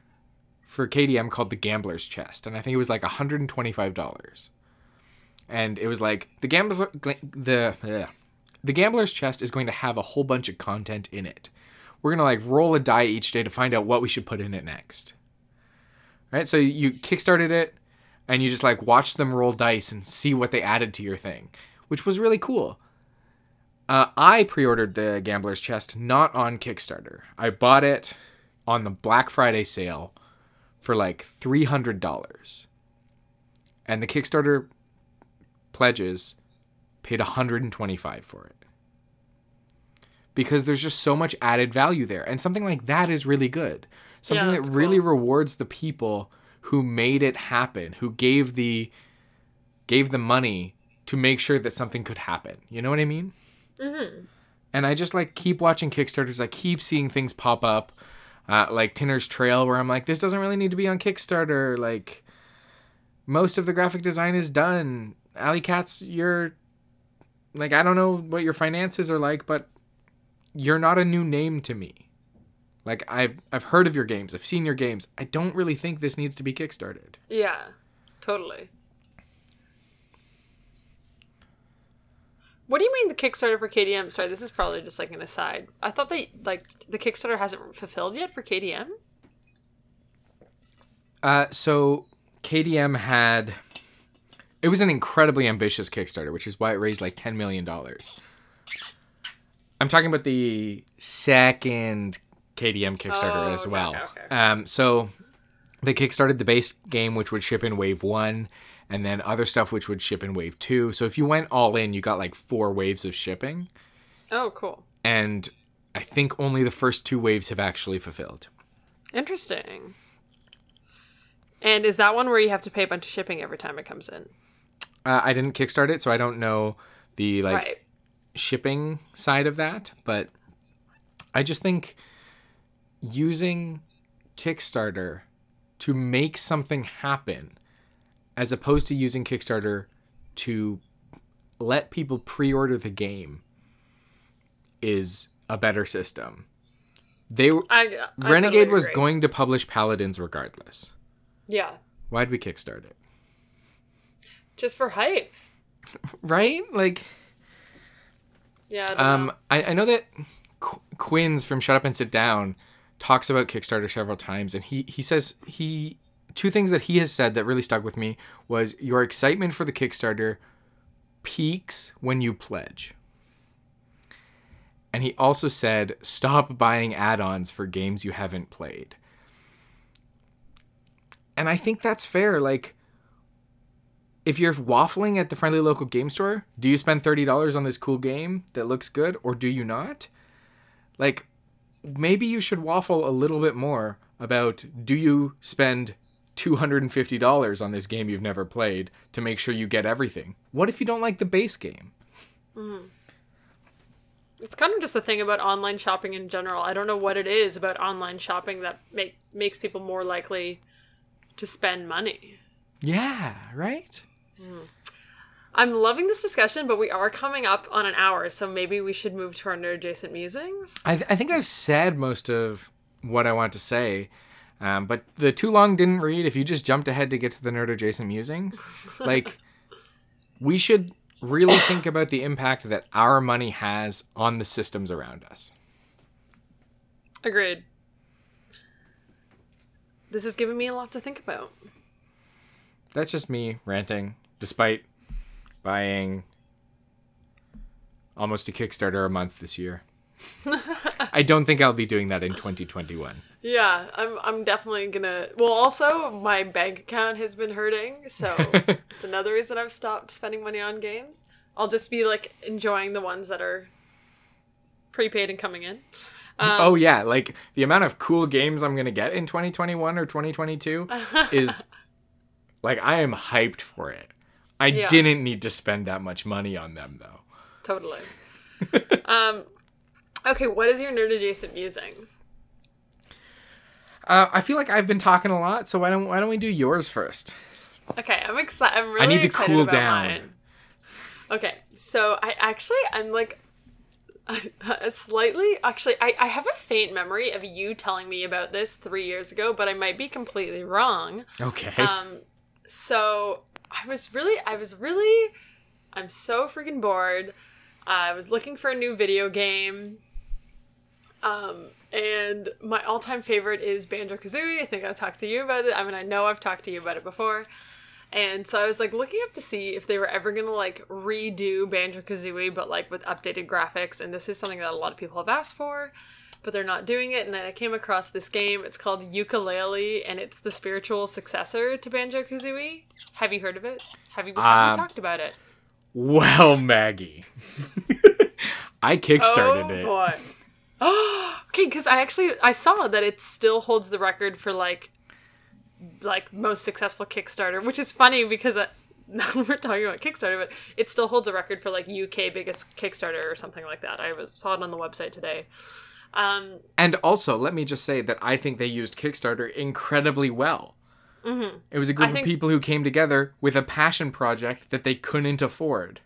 for KDM called the Gambler's Chest, and I think it was like $125. And it was like the gamblers the the Gambler's Chest is going to have a whole bunch of content in it. We're gonna like roll a die each day to find out what we should put in it next. Right? So you kickstarted it. and you just like watch them roll dice and see what they added to your thing, which was really cool. Uh, I pre-ordered the Gambler's Chest not on Kickstarter. I bought it on the Black Friday sale for like three hundred dollars, and the Kickstarter pledges paid 125 for it. Because there's just so much added value there and something like that is really good. Something that really cool. rewards the people who made it happen who gave the gave the money to make sure that something could happen. You know what i mean? Mm-hmm. and i just like keep watching kickstarters. I keep seeing things pop up uh, like tinner's trail where i'm like this doesn't really need to be on kickstarter. Like most of the graphic design is done alley cats you're like i don't know what your finances are like but you're not a new name to me. Like I've I've heard of your games, I've seen your games. I don't really think this needs to be kickstarted. Yeah, totally. What do you mean the Kickstarter for KDM? Sorry, this is probably just like an aside. I thought they like the Kickstarter hasn't fulfilled yet for KDM. Uh, so KDM had it was an incredibly ambitious Kickstarter, which is why it raised like ten million dollars. I'm talking about the second KDM Kickstarter Oh, as well. okay, okay. Um, so they kickstarted the base game, which would ship in wave one, and then other stuff which would ship in wave two. So if you went all in, you got like four waves of shipping, Oh, cool. and I think only the first two waves have actually fulfilled. Interesting. And is that one where you have to pay a bunch of shipping every time it comes in? Uh, I didn't kickstart it, so I don't know the like right. shipping side of that, but I just think using Kickstarter to make something happen as opposed to using Kickstarter to let people pre-order the game is a better system. They I, I Renegade totally was going to publish Paladins regardless. Yeah, Why'd we kickstart it? Just for hype. Right? Like Yeah. I Um, know. I, I know that Qu- Quinn's from Shut Up and Sit Down talks about Kickstarter several times, and he he says he two things that he has said that really stuck with me was your excitement for the Kickstarter peaks when you pledge. And he also said, stop buying add ons for games you haven't played. And I think that's fair. Like, if you're waffling at the friendly local game store, do you spend $30 on this cool game that looks good or do you not? Like, maybe you should waffle a little bit more about do you spend $250 on this game you've never played to make sure you get everything? What if you don't like the base game? Mm. It's kind of just a thing about online shopping in general. I don't know what it is about online shopping that make makes people more likely to spend money. Yeah, right? I'm loving this discussion, but we are coming up on an hour, so maybe we should move to our nerd adjacent musings. I, th- I think I've said most of what I want to say, um, but the too long didn't read. If you just jumped ahead to get to the nerd adjacent musings, [LAUGHS] like we should really think about the impact that our money has on the systems around us. Agreed. This has given me a lot to think about. That's just me ranting, despite buying almost a Kickstarter a month this year. [LAUGHS] I don't think I'll be doing that in 2021. Yeah, I'm I'm definitely gonna well also my bank account has been hurting, so [LAUGHS] it's another reason I've stopped spending money on games. I'll just be like enjoying the ones that are prepaid and coming in. oh um, yeah, like the amount of cool games I'm gonna get in 2021 or 2022 [LAUGHS] is like I am hyped for it. I Yeah. didn't need to spend that much money on them though. Totally. [LAUGHS] um okay, what is your nerd adjacent musing? Uh, I feel like I've been talking a lot, so why don't why don't we do yours first? Okay, I'm excited. I'm really I need to cool down. mine. Okay, so I actually I'm like [LAUGHS] slightly actually I, I have a faint memory of you telling me about this three years ago, but I might be completely wrong. Okay. Um, so I was really, I was really, I'm so freaking bored. I was looking for a new video game. Um, and my all-time favorite is Banjo Kazooie. I think I've talked to you about it. I mean, I know I've talked to you about it before. And so I was like looking up to see if they were ever gonna like redo Banjo Kazooie, but like with updated graphics. And this is something that a lot of people have asked for, but they're not doing it. And then I came across this game. It's called Yooka-Laylee, and it's the spiritual successor to Banjo Kazooie. Have you heard of it? Have you, have you Um, talked about it? Well, Maggie. [LAUGHS] I kickstarted oh it. boy. [GASPS] okay, because I actually I saw that it still holds the record for like like most successful Kickstarter, which is funny because uh, [LAUGHS] now we're talking about Kickstarter, but it still holds a record for like UK biggest Kickstarter or something like that. I was, saw it on the website today. Um, And also, let me just say that I think they used Kickstarter incredibly well. Mm-hmm. It was a group think- of people who came together with a passion project that they couldn't afford.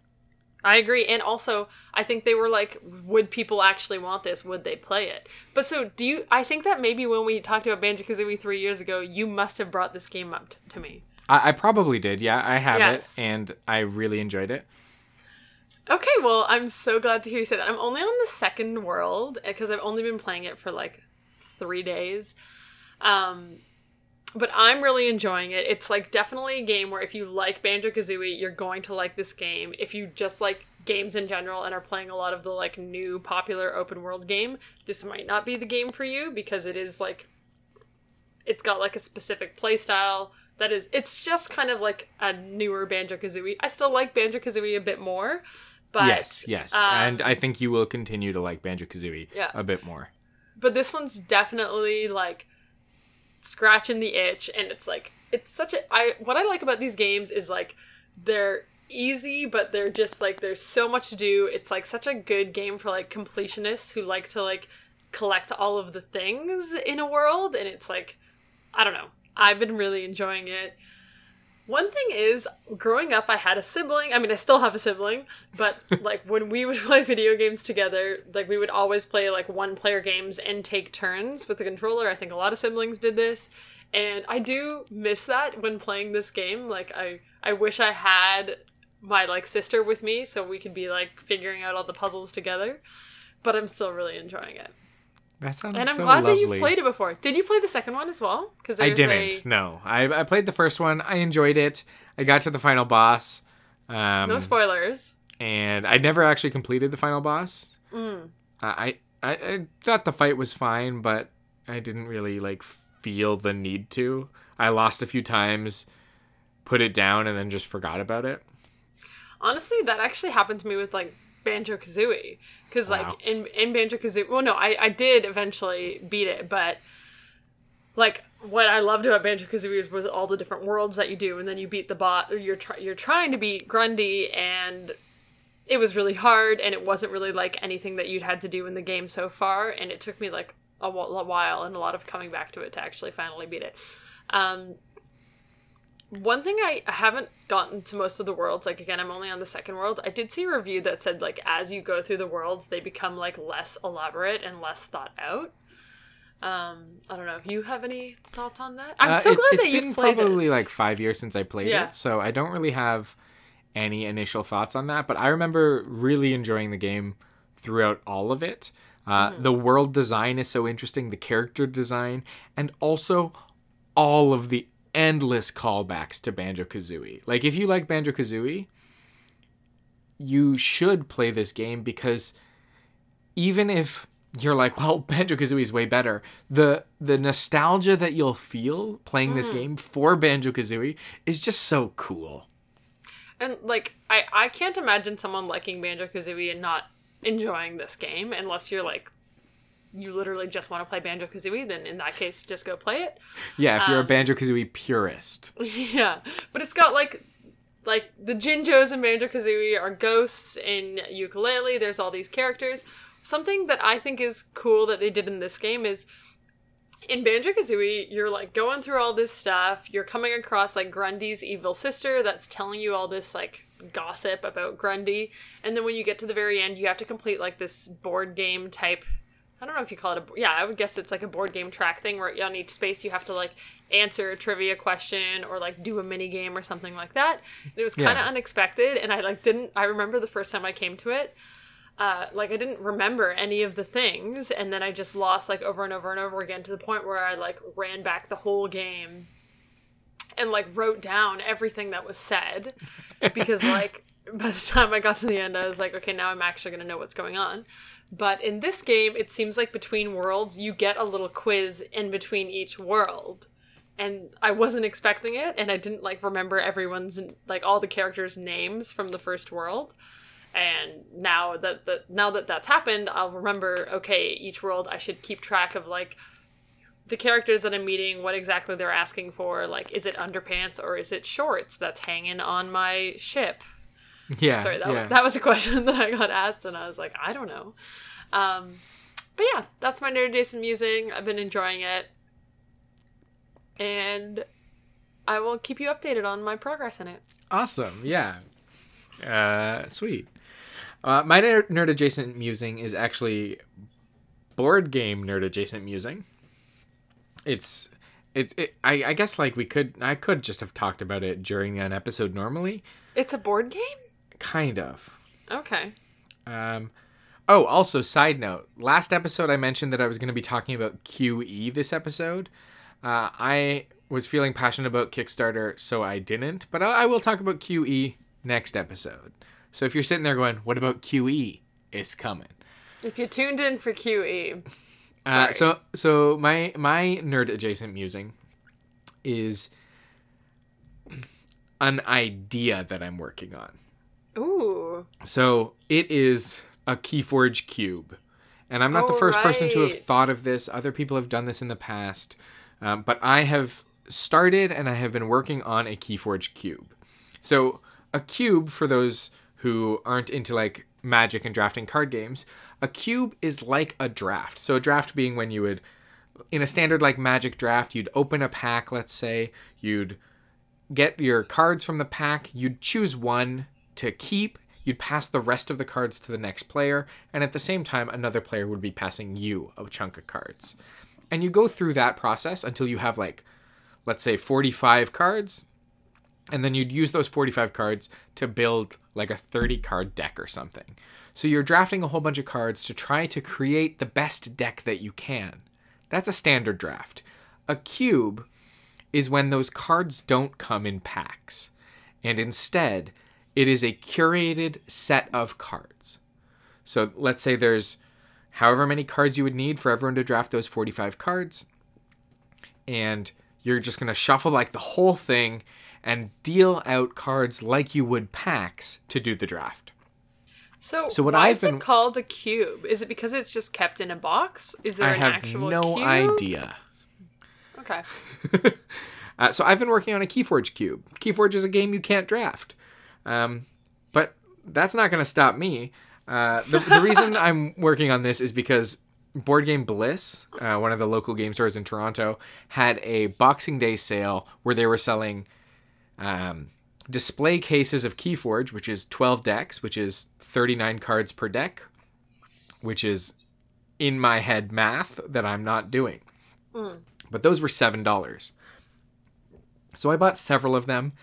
I agree, and also I think they were like, would people actually want this? Would they play it? But so do you? I think that maybe when we talked about Banjo Kazooie three years ago, you must have brought this game up t- to me. I, I probably did, yeah. I have Yes. it, and I really enjoyed it. Okay, well, I'm so glad to hear you say that. I'm only on the second world because I've only been playing it for like three days. Um, but I'm really enjoying it. It's like definitely a game where if you like Banjo Kazooie, you're going to like this game. If you just like games in general and are playing a lot of the like new popular open world game, this might not be the game for you because it is like it's got like a specific play style that is it's just kind of like a newer Banjo Kazooie. I still like Banjo Kazooie a bit more, but yes, yes. um, and I think you will continue to like Banjo Kazooie Yeah. a bit more. but this one's definitely like scratching the itch and it's like it's such a i what i like about these games is like they're easy but they're just like there's so much to do it's like such a good game for like completionists who like to like collect all of the things in a world and it's like i don't know i've been really enjoying it one thing is, growing up, I had a sibling. I mean, I still have a sibling, but [LAUGHS] like when we would play video games together, like we would always play like one player games and take turns with the controller. I think a lot of siblings did this. And I do miss that when playing this game. Like I I wish I had my like sister with me so we could be like figuring out all the puzzles together. But I'm still really enjoying it. That sounds. And I'm so glad lovely. that you've played it before. Did you play the second one as well? Because I didn't. No, I, I played the first one. I enjoyed it. I got to the final boss. Um, No spoilers. and I never actually completed the final boss. Mm. I, I I thought the fight was fine, but I didn't really like feel the need to. I lost a few times, put it down, and then just forgot about it. Honestly, that actually happened to me with like Banjo Kazooie. Because Wow. like in in Banjo Kazooie, well, no, I I did eventually beat it, but like what I loved about Banjo Kazooie was, all the different worlds that you do, and then you beat the bot. Or you're try- you're trying to beat Grunty, and it was really hard, and it wasn't really like anything that you'd had to do in the game so far, and it took me like a, a while and a lot of coming back to it to actually finally beat it. Um, one thing I haven't gotten to most of the worlds, like again, I'm only on the second world. I did see a review that said like as you go through the worlds, they become like less elaborate and less thought out. Um, I don't know. You have any thoughts on that? I'm Uh, so it- glad it's that been you've played probably it. like five years since I played Yeah. it, so I don't really have any initial thoughts on that. But I remember really enjoying the game throughout all of it. Uh, Mm-hmm. The world design is so interesting, the character design, and also all of the endless callbacks to Banjo Kazooie. Like, if you like Banjo Kazooie, you should play this game because even if you're like, well, [LAUGHS] Banjo Kazooie is way better, the the nostalgia that you'll feel playing this hmm. game for Banjo Kazooie is just so cool. And like, I I can't imagine someone liking Banjo Kazooie and not enjoying this game unless you're like, you literally just want to play Banjo Kazooie. Then in that case, just go play it. Yeah, if you're a Um, Banjo Kazooie purist. [LAUGHS] yeah, but it's got like like the Jinjos in Banjo Kazooie are ghosts in Yooka-Laylee. There's all these characters. Something that I think is cool that they did in this game is in Banjo Kazooie, you're like going through all this stuff. You're coming across like Grunty's evil sister that's telling you all this like gossip about Grunty. And then when you get to the very end, you have to complete like this board game type. I don't know if you call it a. Yeah, I would guess it's like a board game track thing where on each space you have to like answer a trivia question or like do a mini game or something like that. And it was kind of Yeah. unexpected, and I like didn't. I remember the first time I came to it uh, like I didn't remember any of the things, and then I just lost like over and over and over again to the point where I like ran back the whole game, and like wrote down everything that was said because like by the time I got to the end, I was like, okay, now I'm actually going to know what's going on. But in this game, it seems like between worlds, you get a little quiz in between each world. And I wasn't expecting it, and I didn't like remember everyone's like all the characters' names from the first world. And now that that now that that's happened, I'll remember. Okay, each world I should keep track of like the characters that I'm meeting, what exactly they're asking for. Like, is it underpants or is it shorts that's hanging on my ship? Yeah. Sorry, that, yeah. that was a question [LAUGHS] that I got asked, and I was like, I don't know. Um, but yeah, that's my nerd Jason musing. I've been enjoying it, and I will keep you updated on my progress in it. Awesome. Yeah. Uh, sweet. Uh, my ner- nerd adjacent musing is actually board game nerd adjacent musing. It's it's it, I I guess like we could I could just have talked about it during an episode normally, It's a board game. Kind of. Okay. Um, oh, also, side note. Last episode, I mentioned that I was going to be talking about QE this episode. Uh, I was feeling passionate about Kickstarter, so I didn't. But I, I will talk about QE next episode. So if you're sitting there going, "What about QE?" It's coming. If you tuned in for QE, Uh, so so my my nerd adjacent musing is an idea that I'm working on. Ooh, So it is a Keyforge cube. And I'm not the Oh, first person to have thought of this. Other people have done this in the past. Um, but I have started and I have been working on a Keyforge cube. So a cube, for those who aren't into like magic and drafting card games, a cube is like a draft. So a draft being when you would, in a standard like magic draft, you'd open a pack, let's say, you'd get your cards from the pack, you'd choose one to keep, you'd pass the rest of the cards to the next player, and at the same time, another player would be passing you a chunk of cards. And you go through that process until you have, like, let's say 45 cards, and then you'd use those 45 cards to build like a 30 card deck or something. So you're drafting a whole bunch of cards to try to create the best deck that you can. That's a standard draft. A cube is when those cards don't come in packs, and instead, it is a curated set of cards. So let's say there's however many cards you would need for everyone to draft those 45 cards, and you're just going to shuffle like the whole thing and deal out cards like you would packs to do the draft. so So what why I've is been- it called a cube? Is it because it's just kept in a box? Is there an actual thing? I an have actual no cube? idea. Okay. [LAUGHS] Uh, so I've been working on a Keyforge cube. Keyforge is a game you can't draft, um, but that's not going to stop me. Uh, the, the reason [LAUGHS] I'm working on this is because Board Game Bliss, uh, one of the local game stores in Toronto, had a Boxing Day sale where they were selling um, display cases of Keyforge, which is 12 decks, which is 39 cards per deck, which is in my head math that I'm not doing. But those were $7. So I bought several of them.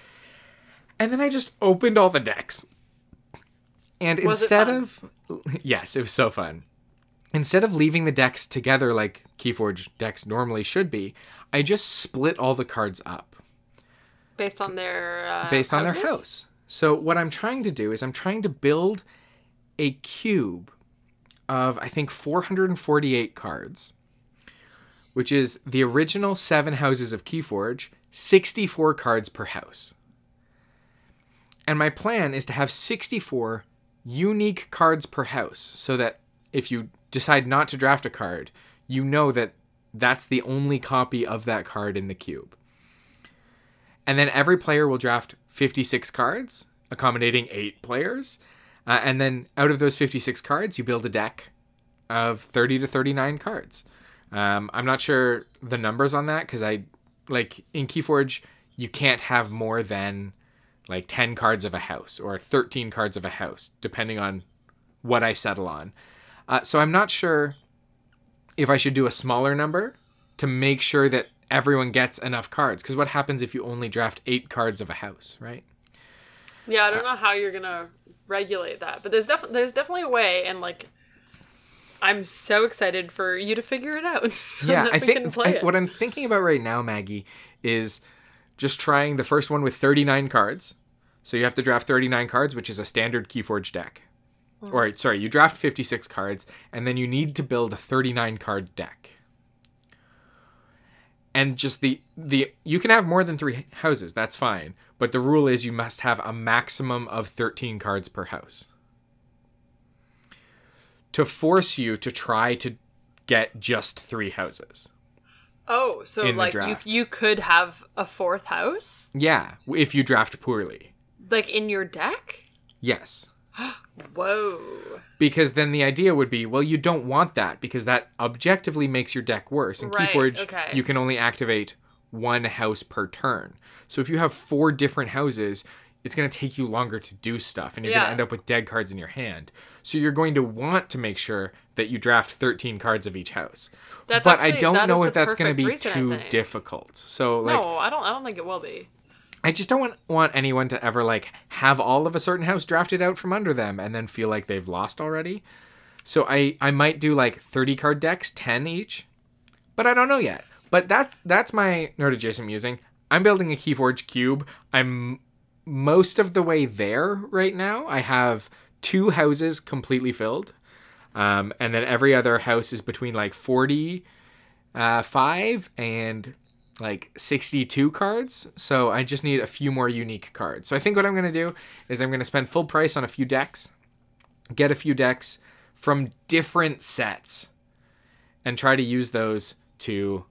And then I just opened all the decks. And Was instead of [LAUGHS] yes, it was so fun. Instead of leaving the decks together like Keyforge decks normally should be, I just split all the cards up Based on their uh, based on their houses? house. So what I'm trying to do is I'm trying to build a cube of I think 448 cards, which is the original 7 houses of Keyforge, 64 cards per house. And my plan is to have 64 unique cards per house so that if you decide not to draft a card, you know that that's the only copy of that card in the cube. And then every player will draft 56 cards, accommodating eight players. Uh, and then out of those 56 cards, you build a deck of 30 to 39 cards. Um, I'm not sure the numbers on that because I, like in Keyforge, you can't have more than like 10 cards of a house or 13 cards of a house, depending on what I settle on. Uh, so I'm not sure if I should do a smaller number to make sure that everyone gets enough cards. Because what happens if you only draft eight cards of a house, right? Yeah, I don't know how you're gonna regulate that, but there's definitely there's definitely a way, and like, I'm so excited for you to figure it out. [LAUGHS] so yeah, that I we think can play I- it. what I'm thinking about right now, Maggie, is just trying the first one with 39 cards. So you have to draft 39 cards, which is a standard Keyforge deck. Or sorry, you draft 56 cards, and then you need to build a 39 card deck. And just the the you can have more than three houses, that's fine. But the rule is you must have a maximum of 13 cards per house. To force you to try to get just three houses. Oh, so like you, you could have a fourth house Yeah, if you draft poorly. like in your deck? Yes. [GASPS] Whoa. Because then the idea would be, well, you don't want that because that objectively makes your deck worse. In Right, Keyforge, okay. you can only activate one house per turn. So if you have four different houses, it's going to take you longer to do stuff and you're going to end up with dead cards in your hand. So you're going to want to make sure that you draft 13 cards of each house. That's but I don't know if that's going to be reason, too difficult. So like no, I don't I don't think it will be. I just don't want, want anyone to ever like have all of a certain house drafted out from under them and then feel like they've lost already. So I I might do like 30 card decks, 10 each. But I don't know yet. But that that's my nerd adjacent musing. I'm building a Keyforge cube. I'm most of the way there right now. I have two houses completely filled. Um, and then every other house is between like 45 uh, and like 62 cards. So I just need a few more unique cards. So I think what I'm going to do is I'm going to spend full price on a few decks, get a few decks from different sets, and try to use those to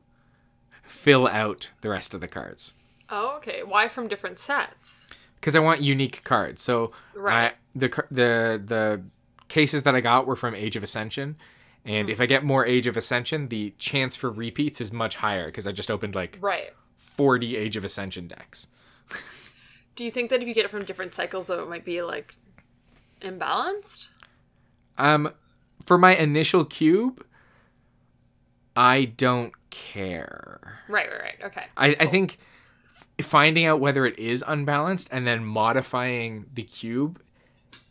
fill out the rest of the cards. Oh, okay. Why from different sets? Because I want unique cards. So Right. I, the the the cases that I got were from Age of Ascension. And if I get more Age of Ascension, the chance for repeats is much higher because I just opened like Right. 40 Age of Ascension decks. Do you think that if you get it from different cycles though it might be like imbalanced? Um, for my initial cube, I don't care. Right, right, right. Okay. I, I think finding out whether it is unbalanced and then modifying the cube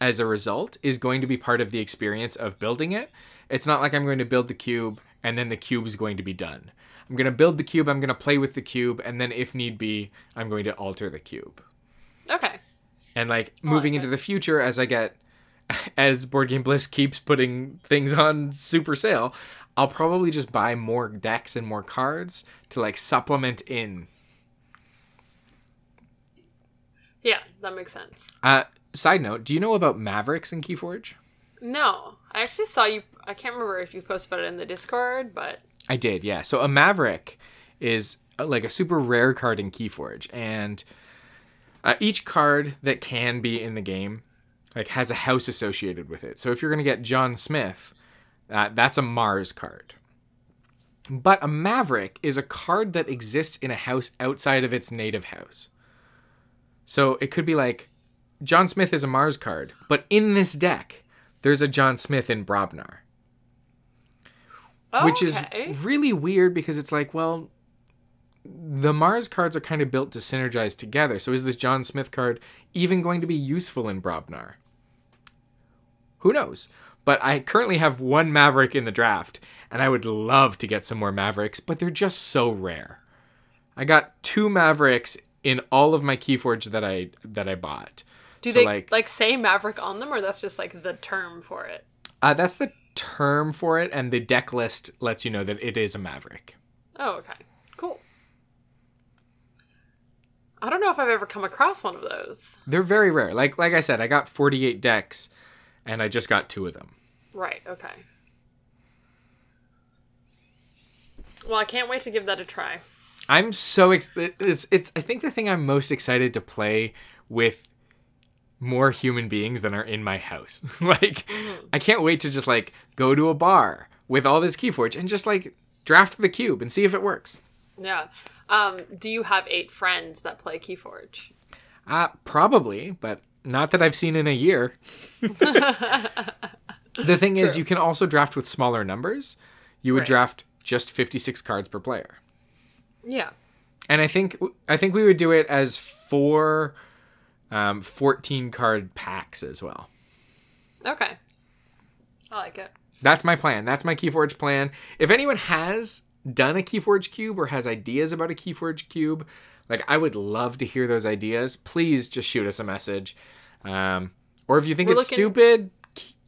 as a result is going to be part of the experience of building it. It's not like I'm going to build the cube and then the cube is going to be done. I'm going to build the cube, I'm going to play with the cube, and then if need be, I'm going to alter the cube. Okay. and like moving into the future as i get [LAUGHS] as board game bliss keeps putting things on super sale i'll probably just buy more decks and more cards to like supplement in Yeah, that makes sense. uh side note do you know about mavericks in keyforge No. I actually saw you I can't remember if you posted about it in the Discord, but i did yeah so a maverick is uh, like a super rare card in keyforge and uh, each card that can be in the game like has a house associated with it so if you're going to get john smith uh, that's a mars card but a maverick is a card that exists in a house outside of its native house so it could be like john smith is a mars card but in this deck there's a john smith in brobnar oh, which is really weird because it's like, well, the Mars cards are kind of built to synergize together. So is this John Smith card even going to be useful in Brobnar? Who knows? But I currently have one Maverick in the draft, and I would love to get some more Mavericks, but they're just so rare. I got two Mavericks in all of my Keyforge that I that I bought. Do so they like, like, say Maverick on them or that's just like the term for it? uh, that's the term for it, and the deck list lets you know that it is a Maverick. Oh, okay. Cool. I don't know if I've ever come across one of those. They're very rare. Like like I said, I got 48 decks and I just got two of them. Right, okay. Well, I can't wait to give that a try. I'm so ex- it's it's I think the thing I'm most excited to play with more human beings than are in my house. [LAUGHS] like I can't wait to just like go to a bar with all this Keyforge and just like draft the cube and see if it works. Yeah. Um, do you have eight friends that play Keyforge? Uh probably, but not that I've seen in a year. [LAUGHS] the thing is you can also draft with smaller numbers. You would Right. draft just 56 cards per player. Yeah. and I think I think we would do it as four um, 14 card packs as well. Okay. I like it. That's my plan. That's my Keyforge plan. If anyone has done a Keyforge cube or has ideas about a Keyforge cube, Like, I would love to hear those ideas. Please just shoot us a message. Um, or if you think We're it's looking- stupid,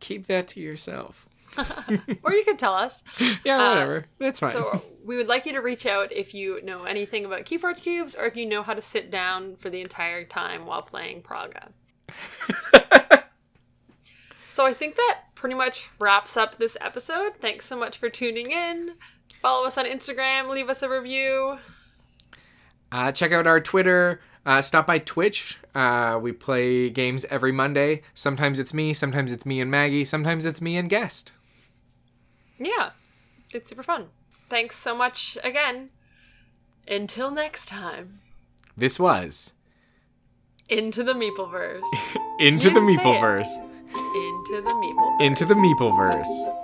keep that to yourself. Or you could tell us. [LAUGHS] Yeah, Uh, whatever. That's fine. So [LAUGHS] we would like you to reach out if you know anything about Keyforge cubes or if you know how to sit down for the entire time while playing Praga. so I think that pretty much wraps up this episode. Thanks so much for tuning in. Follow us on Instagram, leave us a review. Uh, check out our Twitter. Uh, stop by Twitch. Uh, we play games every Monday. Sometimes it's me. Sometimes it's me and Maggie. Sometimes it's me and guest. Yeah, it's super fun. Thanks so much again. Until next time, This was into the Meepleverse. [LAUGHS] Into the didn't say it. Meepleverse. into the Meeple. Into the Meepleverse.